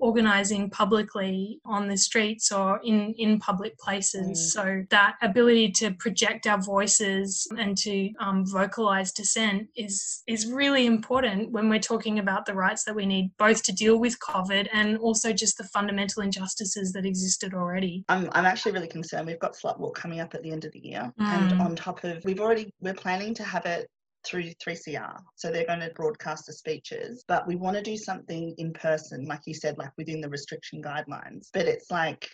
organizing publicly on the streets or in, in public places. Mm. So that ability to project our voices and to um, vocalize dissent is is really important when we're talking about the rights that we need both to deal with COVID and also just the fundamental injustices that existed already. I'm, I'm actually really concerned. We've got Slut Walk coming up at the end of the year. Mm. And on top of, we've already, we're planning to have it through 3CR. So they're going to broadcast the speeches, but we want to do something in person, like you said, like within the restriction guidelines. But it's like,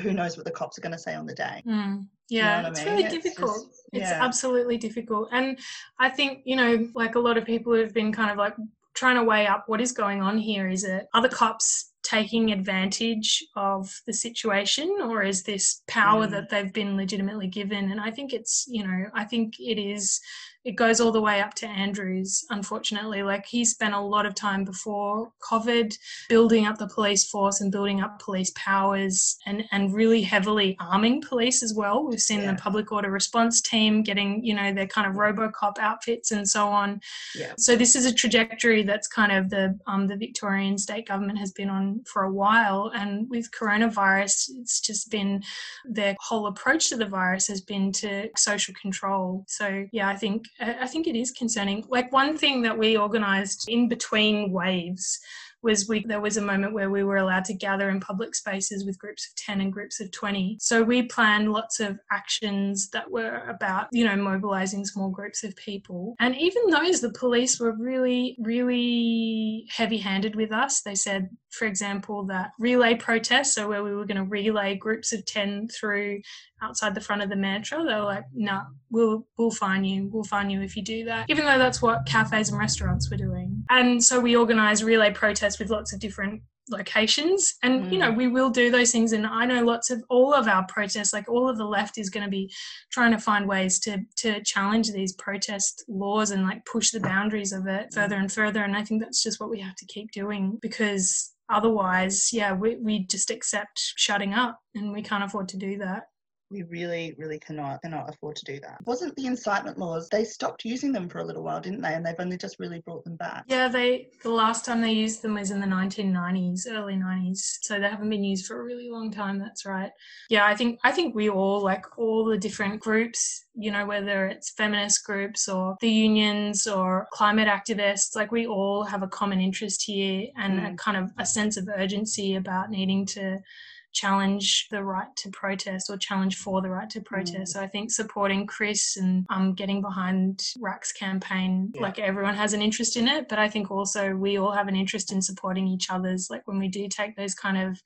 who knows what the cops are going to say on the day? Mm. Yeah, you know it's mean? really it's difficult. Just, yeah. It's absolutely difficult. And I think, you know, like a lot of people have been kind of like trying to weigh up what is going on here. Is it other cops taking advantage of the situation or is this power mm. that they've been legitimately given? And I think it's, you know, I think it is it goes all the way up to Andrews, unfortunately. Like he spent a lot of time before COVID building up the police force and building up police powers and, and really heavily arming police as well. We've seen yeah. the public order response team getting, you know, their kind of Robocop outfits and so on. Yeah. So this is a trajectory that's kind of the um, the Victorian state government has been on for a while. And with coronavirus, it's just been their whole approach to the virus has been to social control. So yeah, I think I think it is concerning. Like one thing that we organised in between waves was we there was a moment where we were allowed to gather in public spaces with groups of 10 and groups of 20 so we planned lots of actions that were about you know mobilizing small groups of people. And even those the police were really really heavy handed with us. They said for example that relay protests so where we were going to relay groups of 10 through outside the front of the mantra they were like no nah, we'll we'll fine you we'll fine you if you do that. Even though that's what cafes and restaurants were doing. And so we organized relay protests with lots of different locations. And Mm. you know we will do those things. And i know lots of all of our protests like all of the left is going to be trying to find ways to to challenge these protest laws and like push the boundaries of it further and further. And i think that's just what we have to keep doing because otherwise yeah we, we just accept shutting up and we can't afford to do that We really, really cannot cannot afford to do that. Wasn't the incitement laws? They stopped using them for a little while, didn't they? And they've only just really brought them back. Yeah, they the last time they used them was in the 1990s, early 90s. So they haven't been used for a really long time. That's right. Yeah, I think I think we all like all the different groups, you know, whether it's feminist groups or the unions or climate activists, like we all have a common interest here and a mm. kind of a sense of urgency about needing to challenge the right to protest or challenge for the right to protest. So I think supporting Chris and um, getting behind RAC's campaign, Yeah. like everyone has an interest in it, but I think also we all have an interest in supporting each other's. Like when we do take those kind of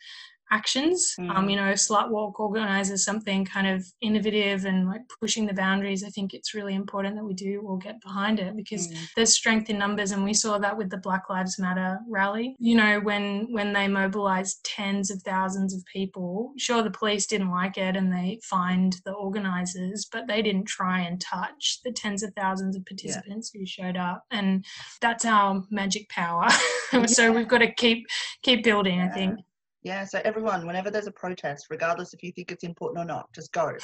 actions, um, Mm. you know, Slut Walk organizes something kind of innovative and like pushing the boundaries, I think it's really important that we do all get behind it because Mm. there's strength in numbers and we saw that with the black lives matter rally. You know when when they mobilized tens of thousands of people sure the police didn't like it and they fined the organizers but they didn't try and touch the tens of thousands of participants who showed up and that's our magic power. [LAUGHS] So we've got to keep keep building i think Yeah, so everyone, whenever there's a protest, regardless if you think it's important or not, just go.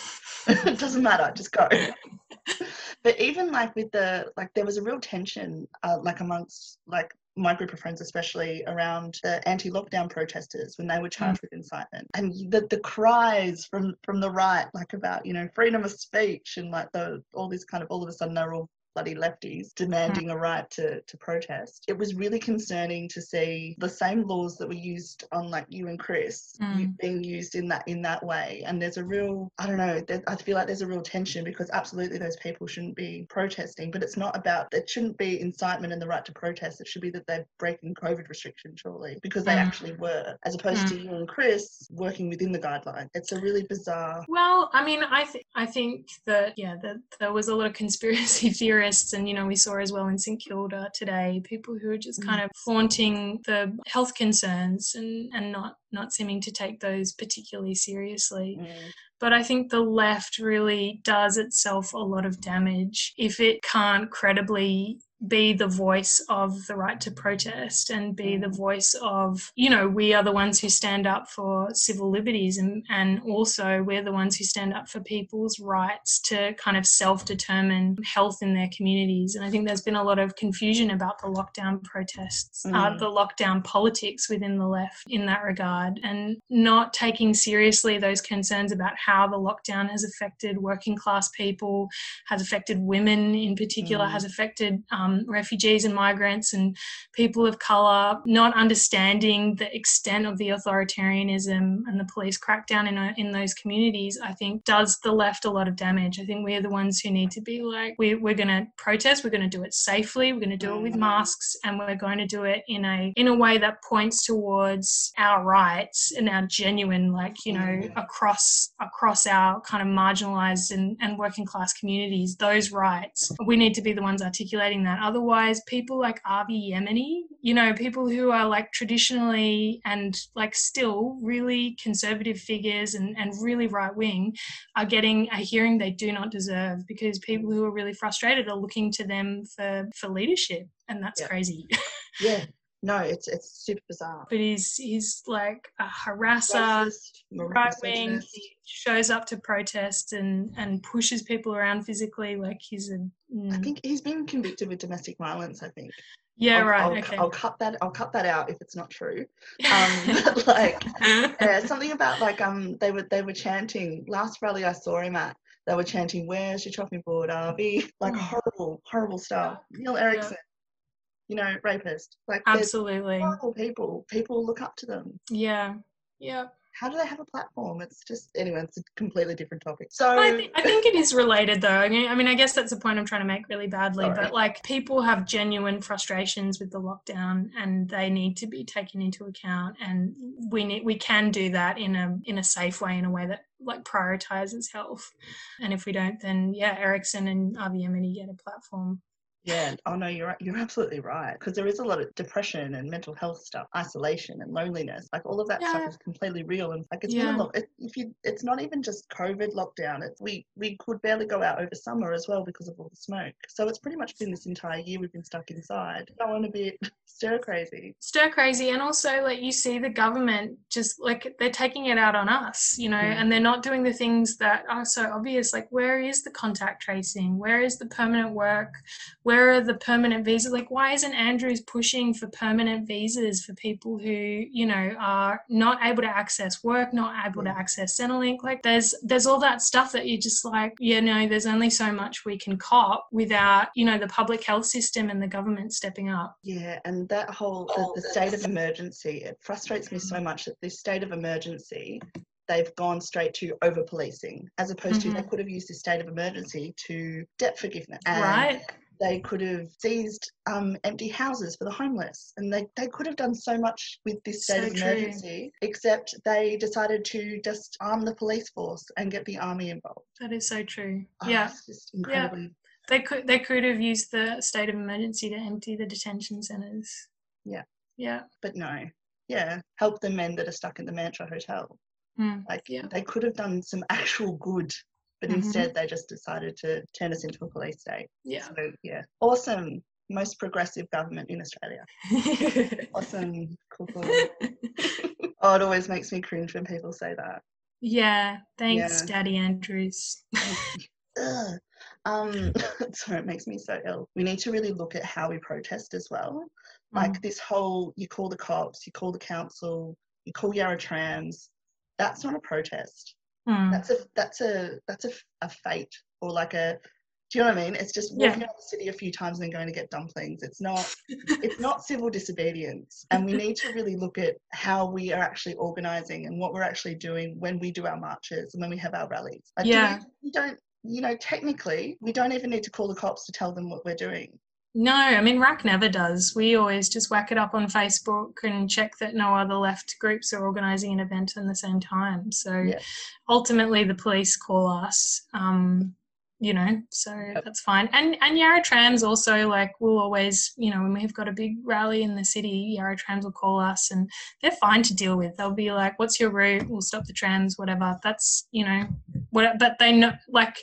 it [LAUGHS] [LAUGHS] doesn't matter, just go. [LAUGHS] but even like with the like, there was a real tension, uh, like amongst like my group of friends, especially around the anti-lockdown protesters when they were charged with incitement, and the the cries from from the right, like about you know freedom of speech and like the all this kind of all of a sudden they're all bloody lefties demanding a right to, to protest. It was really concerning to see the same laws that were used on like you and Chris Mm. being used in that in that way. And there's a real I don't know, there, I feel like there's a real tension because absolutely those people shouldn't be protesting, but it's not about it shouldn't be incitement and the right to protest. It should be that they're breaking COVID restrictions surely because they Mm. actually were, as opposed to you and Chris working within the guidelines. It's a really bizarre Well, I mean, I think I think that yeah, that there was a lot of conspiracy [LAUGHS] theorists, and you know, we saw as well in St Kilda today people who are just kind of flaunting the health concerns and and not not seeming to take those particularly seriously. mm, But I think the left really does itself a lot of damage if it can't credibly be the voice of the right to protest and be the voice of, you know, we are the ones who stand up for civil liberties and, and also we're the ones who stand up for people's rights to kind of self determine health in their communities. And I think there's been a lot of confusion about the lockdown protests, uh, Mm. the lockdown politics within the left in that regard, and not taking seriously those concerns about how the lockdown has affected working class people, has affected women in particular, Mm. has affected um, refugees and migrants and people of colour, not understanding the extent of the authoritarianism and the police crackdown in, uh, in those communities, I think does the left a lot of damage. I think we're the ones who need to be like, we, we're going to protest, we're going to do it safely, we're going to do it with Mhm. masks, and we're going to do it in a in a way that points towards our rights and our genuine, like you know, Mhm. across across our kind of marginalized and, and working class communities, those rights. We need to be the ones articulating that. Otherwise, people like Avi Yemini, you know, people who are like traditionally and like still really conservative figures and, and really right wing are getting a hearing they do not deserve because people who are really frustrated are looking to them for, for leadership. And that's Yeah. crazy. [LAUGHS] yeah. No, it's it's super bizarre. but he's he's like a harasser, right wing. He shows up to protest and and pushes people around physically. Like he's a mm, I think he's been convicted with domestic violence. I think. yeah I'll, right I'll, okay. I'll cut that. I'll cut that out if it's not true. [LAUGHS] Um, but like, [LAUGHS] yeah, something about like um, they were they were chanting last rally I saw him at. They were chanting, "Where's your chopping board, Avi?" [LAUGHS] Like Oh. horrible, horrible stuff. Neil Erikson, you know, rapist. Like Absolutely. horrible people. People look up to them. Yeah. Yeah. How do they have a platform? It's just anyway. It's a completely different topic. So I, think, I think it is related though. I mean, I mean, I guess that's the point I'm trying to make really badly. Sorry. But like, people have genuine frustrations with the lockdown, and they need to be taken into account. And we need, we can do that in a in a safe way, in a way that like prioritizes health. And if we don't, then yeah, Erikson and Avi Yemini get a platform. Yeah. Oh no, you're you're absolutely right. Because there is a lot of depression and mental health stuff, isolation and loneliness. Like all of that stuff is completely real. And like it's Yeah. been a lot. It, if you, it's not even just COVID lockdown. It's we we could barely go out over summer as well because of all the smoke. So it's pretty much been this entire year we've been stuck inside. I want to be stir crazy. stir crazy and also like you see the government just like they're taking it out on us you know Mm. and they're not doing the things that are so obvious like where is the contact tracing where is the permanent work where are the permanent visas? Like why isn't andrews pushing for permanent visas for people who you know are not able to access work not able to access centrelink? Like there's there's all that stuff that you're just like you know there's only so much we can cop without you know the public health system and the government stepping up. Yeah, and that whole the, the state of emergency, it frustrates me so much that this state of emergency, they've gone straight to over policing, as opposed to mm-hmm. they could have used this state of emergency to debt forgiveness. And right They could have seized um, empty houses for the homeless, and they, they could have done so much with this state So of true. emergency, except they decided to just arm the police force and get the army involved. That is so true. Oh, yeah, it's just incredibly. they could they could have used the state of emergency to empty the detention centres. Yeah. Yeah. But no, yeah, help the men that are stuck in the Mantra Hotel. Mm. Like Yeah. they could have done some actual good, but Mhm. instead they just decided to turn us into a police state. Yeah. So yeah, awesome, most progressive government in Australia. [LAUGHS] Awesome, cool, cool. oh, it always makes me cringe when people say that. yeah. Thanks, Yeah. Daddy Andrews. [LAUGHS] Um, [LAUGHS] so it makes me so ill. We need to really look at how we protest as well. Like Mm. this whole, you call the cops, you call the council, you call Yarra Trams. That's not a protest. Mm. that's a that's a that's a, a fate or like a do you know what I mean? It's just Yeah. walking out the city a few times and then going to get dumplings. It's not it's not [LAUGHS] civil disobedience. And we need to really look at how we are actually organizing and what we're actually doing when we do our marches and when we have our rallies. Do we- Yeah. we don't you know, technically we don't even need to call the cops to tell them what we're doing. No, I mean RAC never does. We always just whack it up on Facebook and check that no other left groups are organising an event at the same time. So Yeah. ultimately, the police call us. Um, you know, so that's fine. And and Yarra Trams also like will always, you know, when we've got a big rally in the city, Yarra Trams will call us and they're fine to deal with. They'll be like, "What's your route? We'll stop the trams, whatever." That's you know, what. But they know, like,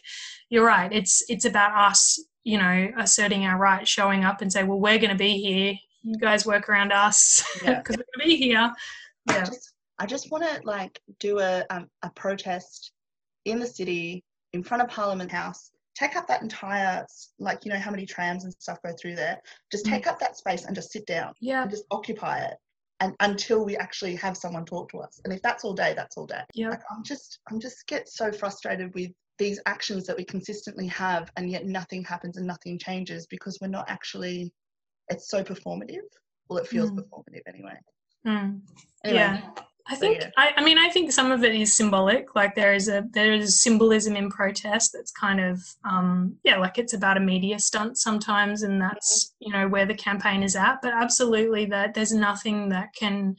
you're right. It's it's about us, you know, asserting our right, showing up and say, "Well, we're going to be here. You guys work around us because [LAUGHS] Yeah. we're going to be here." I Yeah. just I just want to like do a um, a protest in the city in front of Parliament House. Take up that entire like you know how many trams and stuff go through there. Just Mm. take up that space and just sit down Yeah. and just occupy it. And until we actually have someone talk to us. And if that's all day, that's all day. Yeah. Like I'm just I'm just get so frustrated with these actions that we consistently have and yet nothing happens and nothing changes because we're not actually it's so performative. Well it feels Mm. performative anyway. Mm. Anyway, Yeah. I So, think yeah. I, I mean I think some of it is symbolic. Like there is a there is symbolism in protest that's kind of um yeah, like it's about a media stunt sometimes and that's, you know, where the campaign is at. But absolutely that there's nothing that can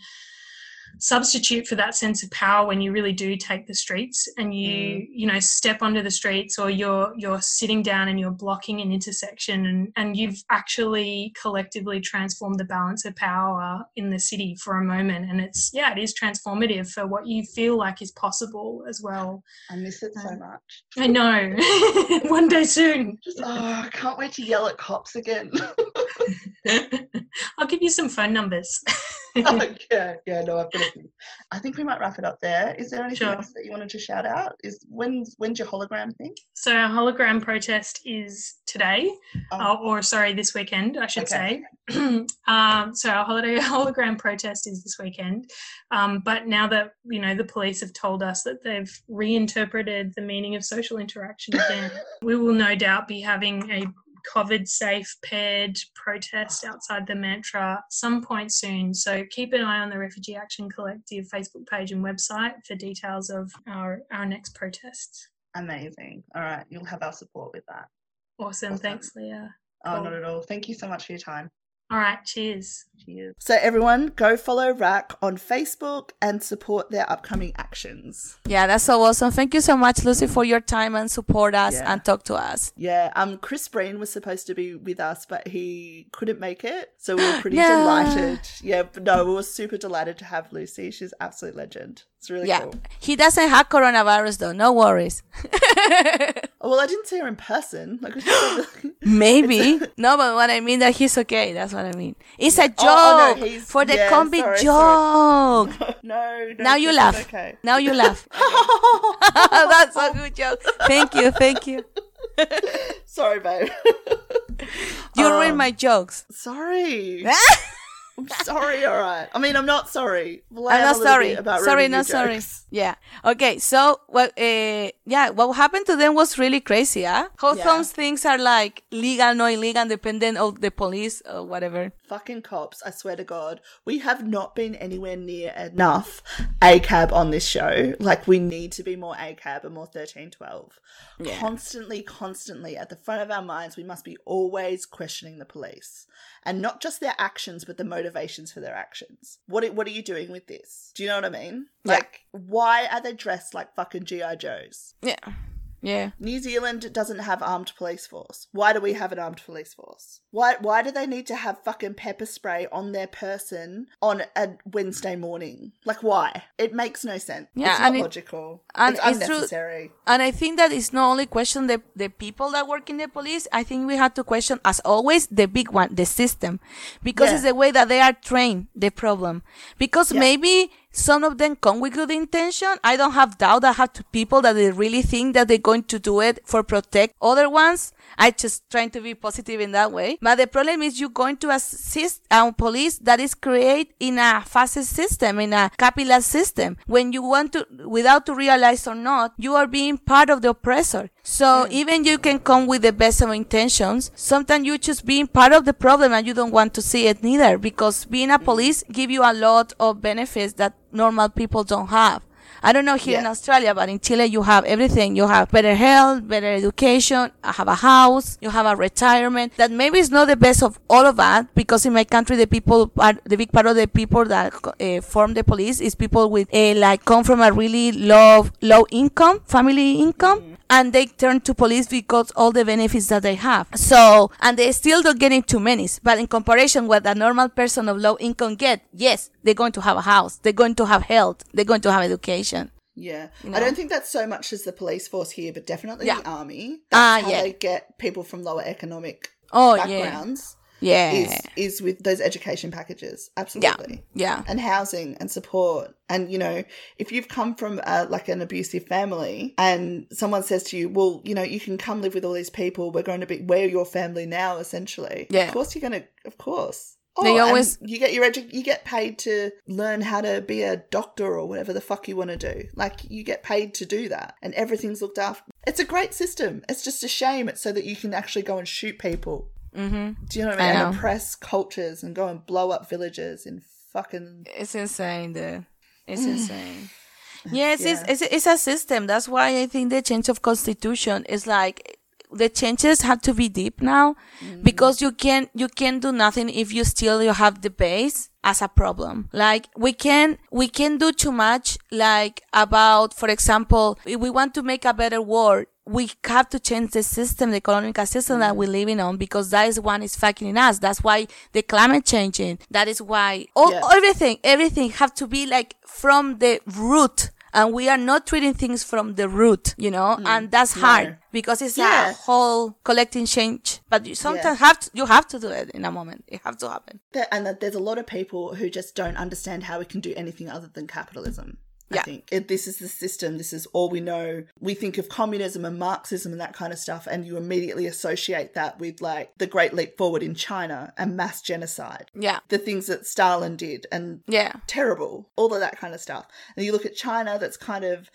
substitute for that sense of power when you really do take the streets and you you know step onto the streets or you're you're sitting down and you're blocking an intersection and and you've actually collectively transformed the balance of power in the city for a moment and it's yeah it is transformative for what you feel like is possible as well I miss it so Um, much. i know [LAUGHS] one day soon Just oh, I can't wait to yell at cops again. [LAUGHS] i'll give you some phone numbers [LAUGHS] yeah, yeah, no, I've got. I think we might wrap it up there. Is there anything Sure. else that you wanted to shout out? Is when's when's your hologram thing? so our hologram protest is today Oh. or, or sorry, this weekend, I should Okay. say. [CLEARS THROAT] um, so our holiday [LAUGHS] hologram protest is this weekend. Um, but now that you know the police have told us that they've reinterpreted the meaning of social interaction again, [LAUGHS] we will no doubt be having a COVID-safe paired protest outside the mantra some point soon. So keep an eye on the Refugee Action Collective Facebook page and website for details of our our next protests. Amazing. All right, you'll have our support with that. Awesome, Awesome. thanks, Leah. Oh, Cool. not at all. Thank you so much for your time. All right. Cheers. Cheers. So everyone, go follow RAC on Facebook and support their upcoming actions. Yeah, that's so awesome. Thank you so much, Lucy, for your time and support us Yeah. and talk to us. Yeah, um, Chris Breen was supposed to be with us, but he couldn't make it, so we were [GASPS] pretty No. delighted. Yeah, but no, we were super delighted to have Lucy. She's absolute legend. It's really Yeah. cool. He doesn't have coronavirus though. No worries. [LAUGHS] Oh, well, I didn't see her in person. Like, [GASPS] [LAUGHS] Maybe. [LAUGHS] no, but what I mean that he's okay. That's what I mean. It's a joke Oh, oh, no, for the yeah, combi sorry, joke. no, no. Now you laugh. Okay. Now you laugh. That's a good joke. Thank you. Thank you. Sorry, babe. You Um, ruined my jokes. sorry. I'm sorry. All right. I mean, I'm not sorry. We'll I'm not sorry. About Sorry, not your sorry. Yeah. Okay. So, what? Uh, yeah. What happened to them was really crazy. Huh? How Yeah. some things are like legal, no illegal, dependent of the police or whatever. Fucking cops, I swear to God. We have not been anywhere near enough ACAB on this show. Like, we need to be more ACAB and more 1312. Yeah. Constantly, constantly at the front of our minds, we must be always questioning the police. And not just their actions, but the motivations for their actions. What, are- what are you doing with this? Do you know what I mean? Yeah. Like, why are they dressed like fucking G.I. Joes? Yeah. Yeah. New Zealand doesn't have armed police force. Why do we have an armed police force? Why why do they need to have fucking pepper spray on their person on a Wednesday morning? Like why? It makes no sense. Yeah, it's not and it- logical. and it's it's true- unnecessary. And I think that it's not only question the, the people that work in the police. I think we have to question, as always, the big one, the system, because Yeah. it's the way that they are trained. The problem, because Yeah. maybe some of them come with good intention. I don't have doubt that have to people that they really think that they're going to do it for protect other ones. I just trying to be positive in that way. But the problem is you're going to assist a police that is created in a fascist system, in a capitalist system. When you want to, without to realize or not, you are being part of the oppressor. So even you can come with the best of intentions, sometimes you just being part of the problem and you don't want to see it neither because being a police give you a lot of benefits that normal people don't have. I don't know here in Australia, but in Chile you have everything. You have better health, better education, I have a house, you have a retirement. That maybe is not the best of all of that because in my country the people, part, the big part of the people that uh, form the police is people with uh, like come from a really low low income, family income. And they turn to police because all the benefits that they have. So, and they still don't get into many. But in comparison with a normal person of low income get, yes, they're going to have a house. They're going to have health. They're going to have education. Yeah. You I don't think that's so much as the police force here, but definitely Yeah. the army. Ah, That's how yeah. they get people from lower economic Oh, backgrounds. Yeah. Yeah is is with those education packages. Absolutely. Yeah. and housing and support. And you know, if you've come from uh, like an abusive family, and someone says to you, "Well, you know, you can come live with all these people. We're going to be we're your family now." Essentially, Yeah. Of course, you're going to. Of course. Oh, They always- you get your edu- you get paid to learn how to be a doctor or whatever the fuck you want to do. Like you get paid to do that, and everything's looked after. It's a great system. It's just a shame it's so that you can actually go and shoot people. Mm-hmm. Do you know what I mean? I And oppress cultures and go and blow up villages in fucking It's insane, dude. It's insane. Yes, [SIGHS] Yeah. it's, it's it's a system. That's why I think the change of constitution is like the changes have to be deep now because you can you can do nothing if you still you have the base as a problem. Like we can we can do too much like about for example if we want to make a better world we have to change the system, the economical system that we're mm. living on because that is one is fucking in us. That's why the climate changing. That is why all, Yeah. everything, everything have to be like from the root. And we are not treating things from the root, you know, mm. and that's hard because it's Yeah. a whole collecting change. But you sometimes have to, you have to do it in a moment. It has to happen. And that there's a lot of people who just don't understand how we can do anything other than capitalism. I think it, this is the system. This is all we know. We think of communism and Marxism and that kind of stuff, and you immediately associate that with like the Great Leap Forward in China and mass genocide, Yeah. the things that Stalin did, and Yeah. terrible, all of that kind of stuff. And you look at China, that's kind of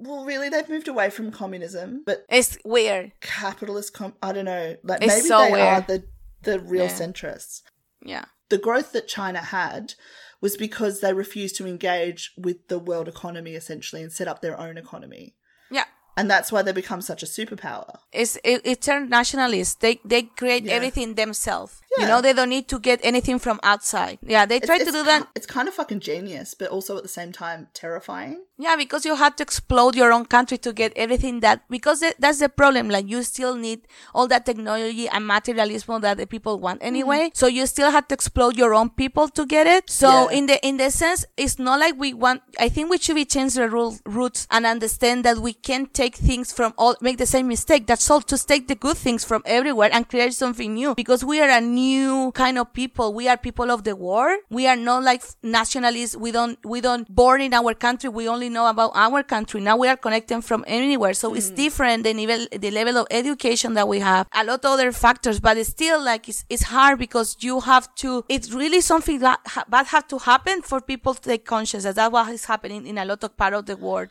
well, really, they've moved away from communism, but It's weird. capitalist. Com- I don't know, like It's maybe so they are the the real Yeah. centrists Yeah. the growth that China had was because they refused to engage with the world economy essentially and set up their own economy. Yeah. And that's why they become such a superpower. It's, it, it turned nationalist. They, they create Yeah. everything themselves You know, they don't need to get anything from outside. Yeah, they try to do that. It's kind of fucking genius, but also at the same time terrifying. Yeah, because you have to explode your own country to get everything that, because that's the problem. Like, you still need all that technology and materialism that the people want anyway. Mm. So you still have to explode your own people to get it. So yeah. in the, in the sense, it's not like we want, I think we should be change the rule, roots and understand that we can take things from all, make the same mistake. That's all to take the good things from everywhere and create something new because we are a new kind of people. We are people of the war. We are not like nationalists. We don't, we don't born in our country. We only know about our country. Now we are connecting from anywhere. So mm. it's different the level, the level of education that we have. A lot of other factors, but it's still like it's, it's hard because you have to, it's really something that bad have to happen for people to take conscious that that's what is happening in a lot of part of the world.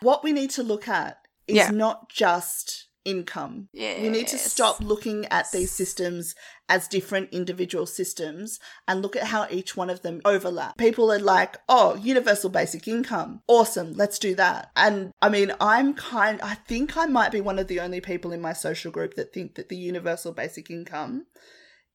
What we need to look at is yeah. not just income. Yes. We need to stop looking at these systems as different individual systems and look at how each one of them overlap. People are like, oh, universal basic income. Awesome, let's do that. And I mean, I'm kind, I think I might be one of the only people in my social group that think that the universal basic income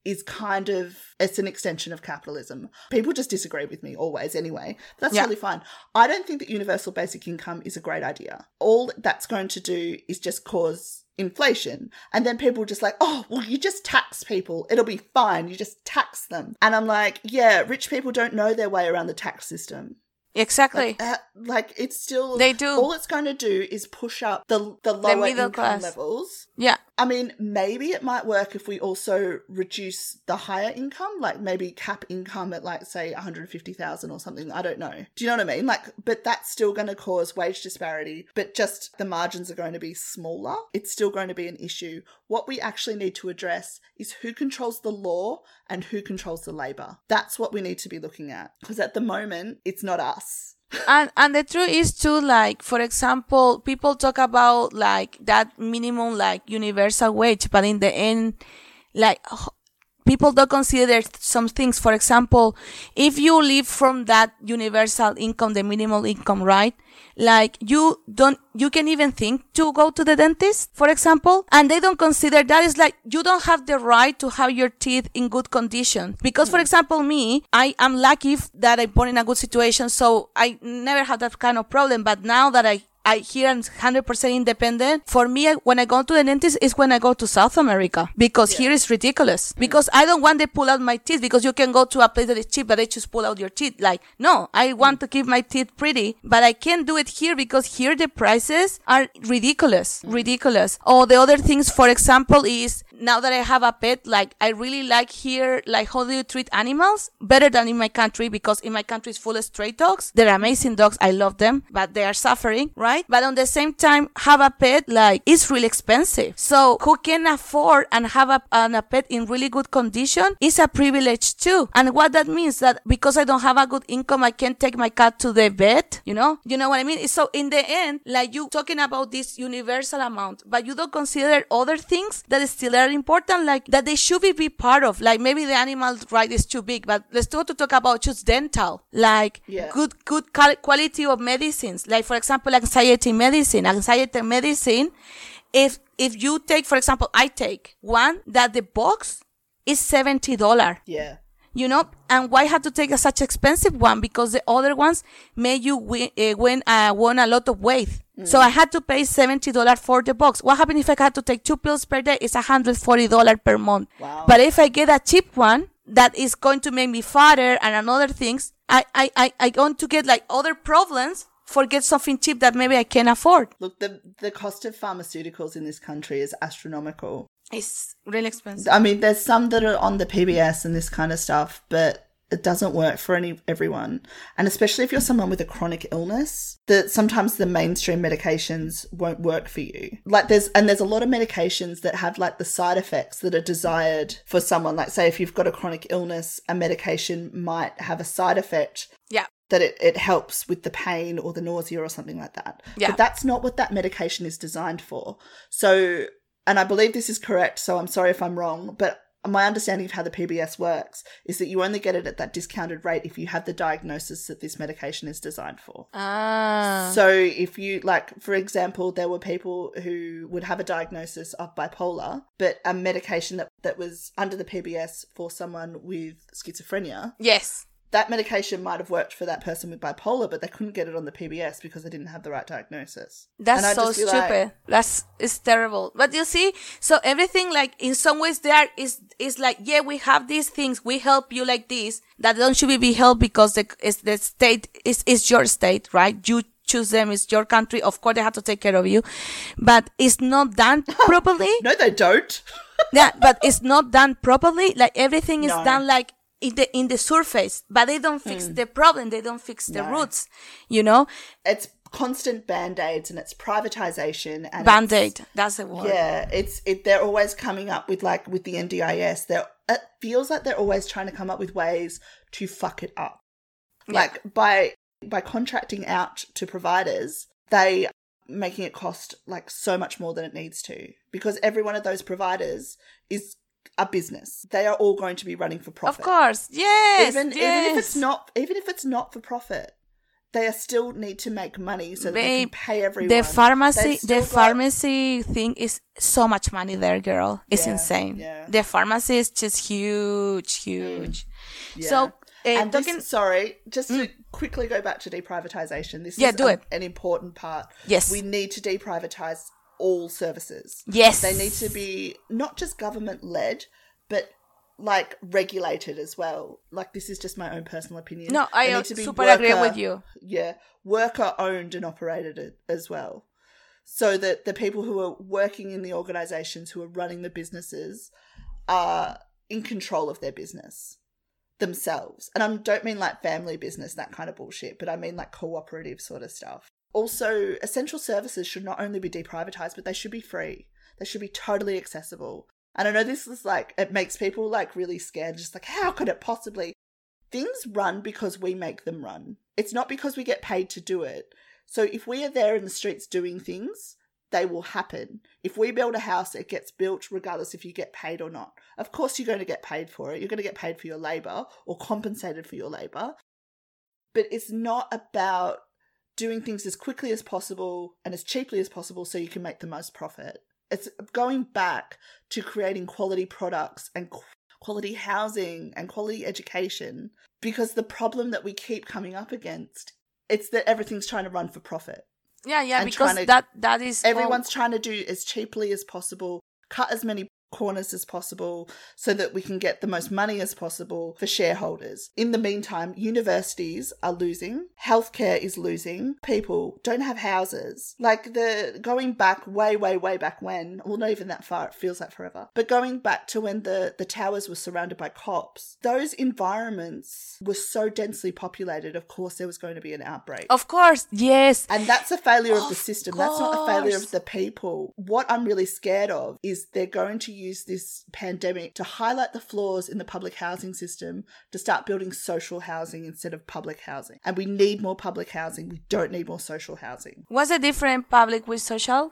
is kind of it's an extension of capitalism. People just disagree with me always anyway. That's yeah. totally fine. I don't think that universal basic income is a great idea. All that's going to do is just cause inflation. And then people just like, oh, well, you just tax people. It'll be fine. You just tax them. And I'm like, yeah, rich people don't know their way around the tax system. Exactly. Like, uh, like, it's still they do. All it's going to do is push up the the lower the income class. levels. Yeah. I mean, maybe it might work if we also reduce the higher income, like maybe cap income at like say 150,000 or something. I don't know. Do you know what I mean? Like, but that's still going to cause wage disparity, but just the margins are going to be smaller. It's still going to be an issue. What we actually need to address is who controls the law and who controls the labor. That's what we need to be looking at because at the moment it's not us and and the truth is too like for example people talk about like that minimum like universal wage but in the end like people don't consider some things for example if you live from that universal income the minimal income right like you don't, you can even think to go to the dentist, for example, and they don't consider that is like you don't have the right to have your teeth in good condition. Because, for example, me, I am lucky that I born in a good situation, so I never had that kind of problem. But now that I I here am 100% independent. For me, when I go to the dentist is when I go to South America because yeah. here is ridiculous. Because I don't want to pull out my teeth because you can go to a place that is cheap, but they just pull out your teeth. Like, no, I want to keep my teeth pretty, but I can't do it here because here the prices are ridiculous, mm. ridiculous. Or the other things, for example, is now that I have a pet, like I really like here, like how do you treat animals better than in my country because in my country is full of stray dogs. They're amazing dogs. I love them, but they are suffering, right? But on the same time, have a pet, like it's really expensive. So who can afford and have a, an, a pet in really good condition is a privilege too. And what that means that because I don't have a good income, I can't take my cat to the vet, you know? You know what I mean? So in the end, like you talking about this universal amount, but you don't consider other things that still are important, like that they should be, part of. Like maybe the animal right is too big, but let's go to talk about just dental, like yeah. good, good quality of medicines. Like for example, anxiety medicine, anxiety medicine. If, if you take, for example, I take one that the box is $70. Yeah you know and why have to take a such expensive one because the other ones made you win, uh, win uh, won a lot of weight so I had to pay $70 for the box. What happens if I had to take two pills per day? It's $140 per month. Wow. But if I get a cheap one that is going to make me fatter and another things, I, I, I, I going to get like other problems for get something cheap that maybe I can afford. Look, the, the cost of pharmaceuticals in this country is astronomical. It's really expensive. I mean, there's some that are on the PBS and this kind of stuff, but it doesn't work for any everyone and especially if you're someone with a chronic illness that sometimes the mainstream medications won't work for you like there's and there's a lot of medications that have like the side effects that are desired for someone like say if you've got a chronic illness a medication might have a side effect yeah that it, it helps with the pain or the nausea or something like that yeah. but that's not what that medication is designed for so and i believe this is correct so i'm sorry if i'm wrong but my understanding of how the PBS works is that you only get it at that discounted rate if you have the diagnosis that this medication is designed for. Ah. So if you like, for example, there were people who would have a diagnosis of bipolar, but a medication that, that was under the PBS for someone with schizophrenia, yes. That medication might have worked for that person with bipolar, but they couldn't get it on the PBS because they didn't have the right diagnosis. That's so stupid. like- That's it's terrible. But you see, so everything like in some ways there is is like yeah, we have these things, we help you like this. That don't should be helped because the is the state is is your state, right? You choose them, it's your country. Of course, they have to take care of you, but it's not done [LAUGHS] properly. No, they don't. yeah, but it's not done properly. Like everything is No. done like in the in the surface, but they don't fix hmm. the problem. They don't fix the. No. roots. You know, it's constant band aids and it's privatization and band aid. That's the word. Yeah, it's it. They're always coming up with like with the NDIS. They're it feels like they're always trying to come up with ways to fuck it up. Yeah. Like by by contracting out to providers, they making it cost like so much more than it needs to because every one of those providers is a business. They are all going to be running for profit. Of course, yes. even yes. even if it's not even if it's not for profit, they are still need to make money so that they can pay everyone. the pharmacy, the got- pharmacy thing is so much money there, girl. It's Yeah, insane. yeah. The pharmacy is just huge, huge. Yeah. So, uh, and talking, this, sorry, just to quickly go back to deprivatization. This Yeah, is do a- it. an important part. Yes. we need to deprivatize all services. yes, They need to be not just government led, but like regulated as well. Like this is just my own personal opinion. No, I need to be super agree with you. Yeah, worker owned and operated as well. So that the people who are working in the organizations who are running the businesses are in control of their business themselves. And I don't mean like family business, that kind of bullshit, but I mean like cooperative sort of stuff. Also, essential services should not only be deprivatized, but they should be free. They should be totally accessible. And I know this is like, it makes people like really scared, just like, how could it possibly? Things run because we make them run. It's not because we get paid to do it. So if we are there in the streets doing things, they will happen. If we build a house, it gets built regardless if you get paid or not. Of course, you're going to get paid for it. You're going to get paid for your labor or compensated for your labor. But it's not about doing things as quickly as possible and as cheaply as possible so you can make the most profit. It's going back to creating quality products and quality housing and quality education because the problem that we keep coming up against it's that everything's trying to run for profit. Yeah, yeah, because to- that that is Everyone's trying to do as cheaply as possible, cut as many corners as possible so that we can get the most money as possible for shareholders. In the meantime, universities are losing, healthcare is losing, people don't have houses. Like the going back way, way, way back when, well, not even that far, it feels like forever, but going back to when the, the towers were surrounded by cops, those environments were so densely populated, of course, there was going to be an outbreak. of course, yes. And that's a failure of the Of system. That's not a failure of the people. What I'm really scared of is they're going to use this pandemic to highlight the flaws in the public housing system to start building social housing instead of public housing. And we need more public housing. We don't need more social housing. What's the difference public with social?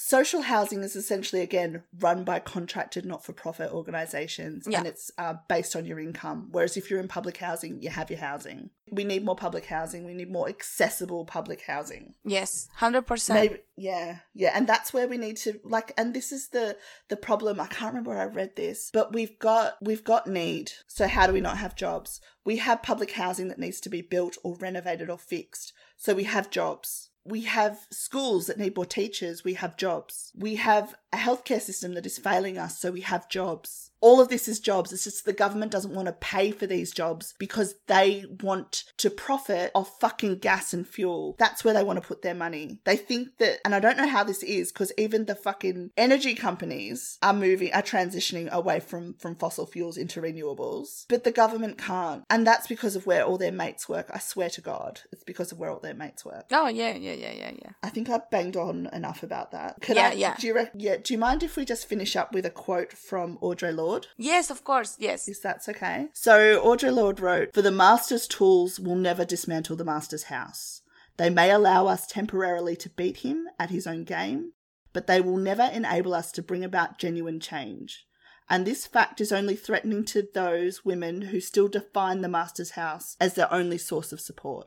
Social housing is essentially, again, run by contracted not for profit organizations Yeah. and it's uh, based on your income. Whereas if you're in public housing, you have your housing. We need more public housing. We need more accessible public housing. Yes, hundred percent. Maybe yeah, yeah, and that's where we need to like and this is the the problem. I can't remember where I read this, but we've got we've got need. So how do we not have jobs? We have public housing that needs to be built or renovated or fixed. So we have jobs. We have schools that need more teachers. We have jobs. We have a healthcare system that is failing us. So we have jobs. All of this is jobs. It's just the government doesn't want to pay for these jobs because they want to profit off fucking gas and fuel. That's where they want to put their money. They think that, and I don't know how this is because even the fucking energy companies are moving, are transitioning away from, from fossil fuels into renewables, but the government can't. And that's because of where all their mates work. I swear to God, it's because of where all their mates work. Oh yeah, yeah, yeah, yeah, yeah. I think I've banged on enough about that. Could Yeah, I, yeah. Do you rec- yeah? Do you mind if we just finish up with a quote from Audre Lorde? Yes, of course. Yes. Is that's okay? So Audre Lorde wrote, "For the master's tools will never dismantle the master's house. They may allow us temporarily to beat him at his own game, but they will never enable us to bring about genuine change. and this fact is only threatening to those women who still define the master's house as their only source of support.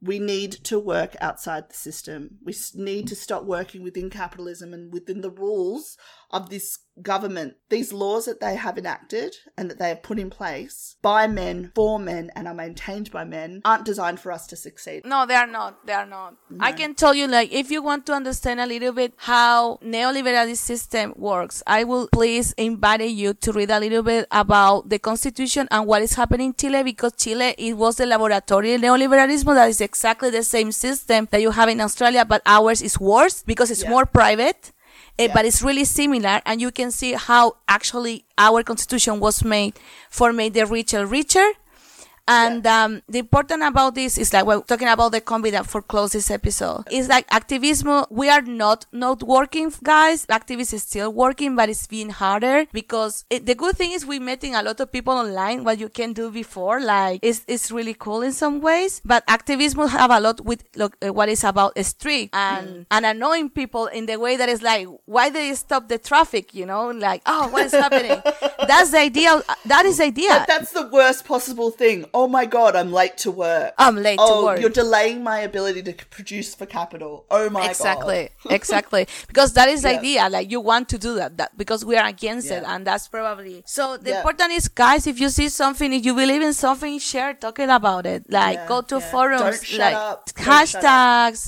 We need to work outside the system. We need to stop working within capitalism and within the rules of this government. These laws that they have enacted and that they have put in place by men, for men, and are maintained by men aren't designed for us to succeed. No, they are not. They are not. I can tell you, like, if you want to understand a little bit how neoliberalist system works, I will please invite you to read a little bit about the constitution and what is happening in Chile because Chile it was the laboratory of neoliberalism that is exactly the same system that you have in Australia, but ours is worse because it's Yeah. more private. Eh, Yeah. But it's really similar, and you can see how actually our constitution was made for make the richer richer and um, the important about this is like we're talking about the combi that for close this episode. It's like activism. We are not not working, guys. Activism is still working, but it's being harder because it, the good thing is we're meeting a lot of people online. What you can do before, like it's it's really cool in some ways. But activism have a lot with look, uh, what is about street and and annoying people in the way that is like why they stop the traffic. You know, like oh what is happening? [LAUGHS] That's the idea. That is the idea. But that's the worst possible thing. Oh my god, I'm late to work. I'm late to oh, work. you're delaying my ability to produce for capital. Oh my exactly god. exactly [LAUGHS] exactly. because that is the Yeah. idea like you want to do that, that because we are against it and that's probably so the Yeah. important is guys if you see something if you believe in something share talking about it like Yeah, go to yeah. forums like up. Don't shut up. hashtags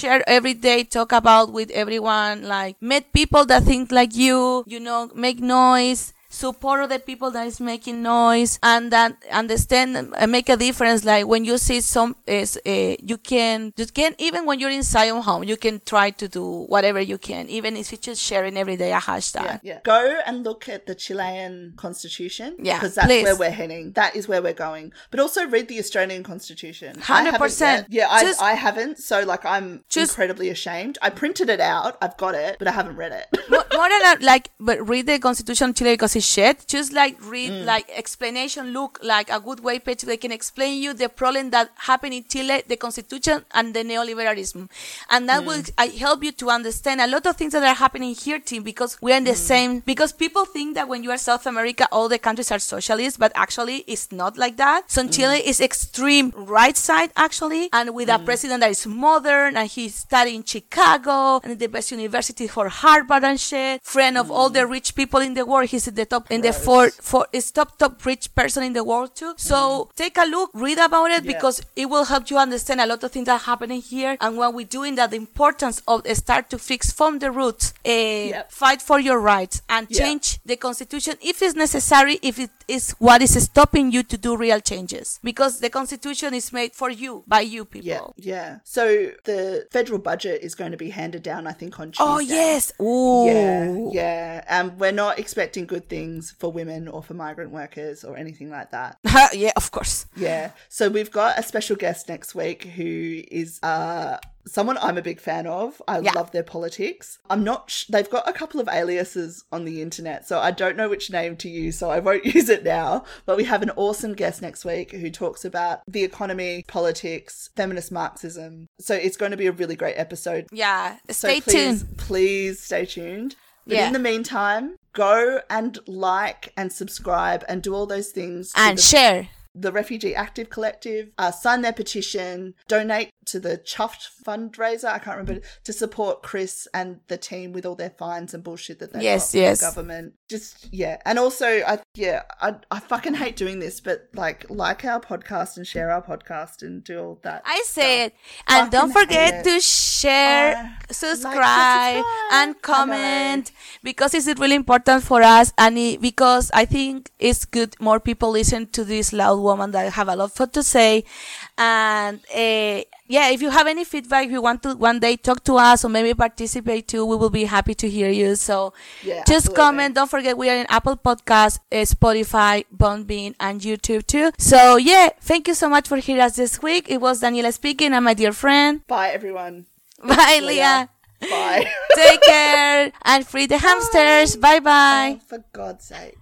share every day talk about with everyone like meet people that think like you you know make noise support other people that is making noise and that understand and make a difference like when you see some is uh, you can you can even when you're inside your home you can try to do whatever you can even if it's just sharing every day a hashtag Yeah, yeah. Go and look at the Chilean constitution. Yeah, Because that's please. where we're heading. That is where we're going. But also read the Australian constitution. 100%. Yeah, I, Just- I haven't. So, like, I'm Just- incredibly ashamed. I printed it out. I've got it, but I haven't read it. more, more than that, like, but read the Constitution of Chile because it's shit. Just like read Mm. like explanation, look like a good way page. They can explain you the problem that happened in Chile, the Constitution, and the neoliberalism, and that will Mm. I help you to understand a lot of things that are happening here, team. Because we are in the Mm. same. Because people think that when you are South America, all the countries are socialist, but actually it's not like that. So Mm. Chile is extreme right side actually, and with Mm. a president that is modern, and he studied in Chicago and the best university for Harvard and shit. Friend of all the rich people in the world. He's the top in the Gross. four four is top top rich person in the world too. So take a look, read about it Yeah. because it will help you understand a lot of things that are happening here and what we're doing. That the importance of start to fix from the roots, uh, fight for your rights and Yeah. change the constitution if it's necessary. If it is what is stopping you to do real changes, because the constitution is made for you by you people. yeah, yeah. So, the federal budget is going to be handed down, I think, on Tuesday. Oh yes. Ooh. Yeah, yeah. And we're not expecting good things for women or for migrant workers or anything like that. [LAUGHS] yeah, of course. Yeah. So we've got a special guest next week who is uh someone I'm a big fan of. I Yeah. love their politics. I'm not sh- they've got a couple of aliases on the internet, so I don't know which name to use, so I won't [LAUGHS] use it now. But we have an awesome guest next week who talks about the economy, politics, feminist Marxism. So it's going to be a really great episode. Yeah. So Stay please, tuned. please stay tuned. But Yeah. in the meantime, go and like and subscribe and do all those things. And the share. the Refugee Action Collective, uh, sign their petition, donate to the Chuffed fundraiser, I can't remember, to support Chris and the team with all their fines and bullshit that they Yes, yes. the government. Just, yeah. And also, I yeah, I, I fucking hate doing this, but like, like our podcast and share our podcast and do all that. I stuff. say it. And don't forget to share, Uh, like, subscribe, subscribe. and comment because it's really important for us and it, because I think it's good more people listen to this loud woman that have a lot for to say. And uh, yeah, if you have any feedback, if you want to one day talk to us or maybe participate too, we will be happy to hear you. So Yeah, just absolutely. comment. Don't forget we are in Apple Podcasts, uh, Spotify, Bean, and YouTube too. So yeah, thank you so much for hearing us this week. It was Daniela speaking and my dear friend. Bye, everyone. [LAUGHS] Bye, Leah. Leah. Bye. Take [LAUGHS] care and free the hamsters. Bye bye. oh, for God's sake.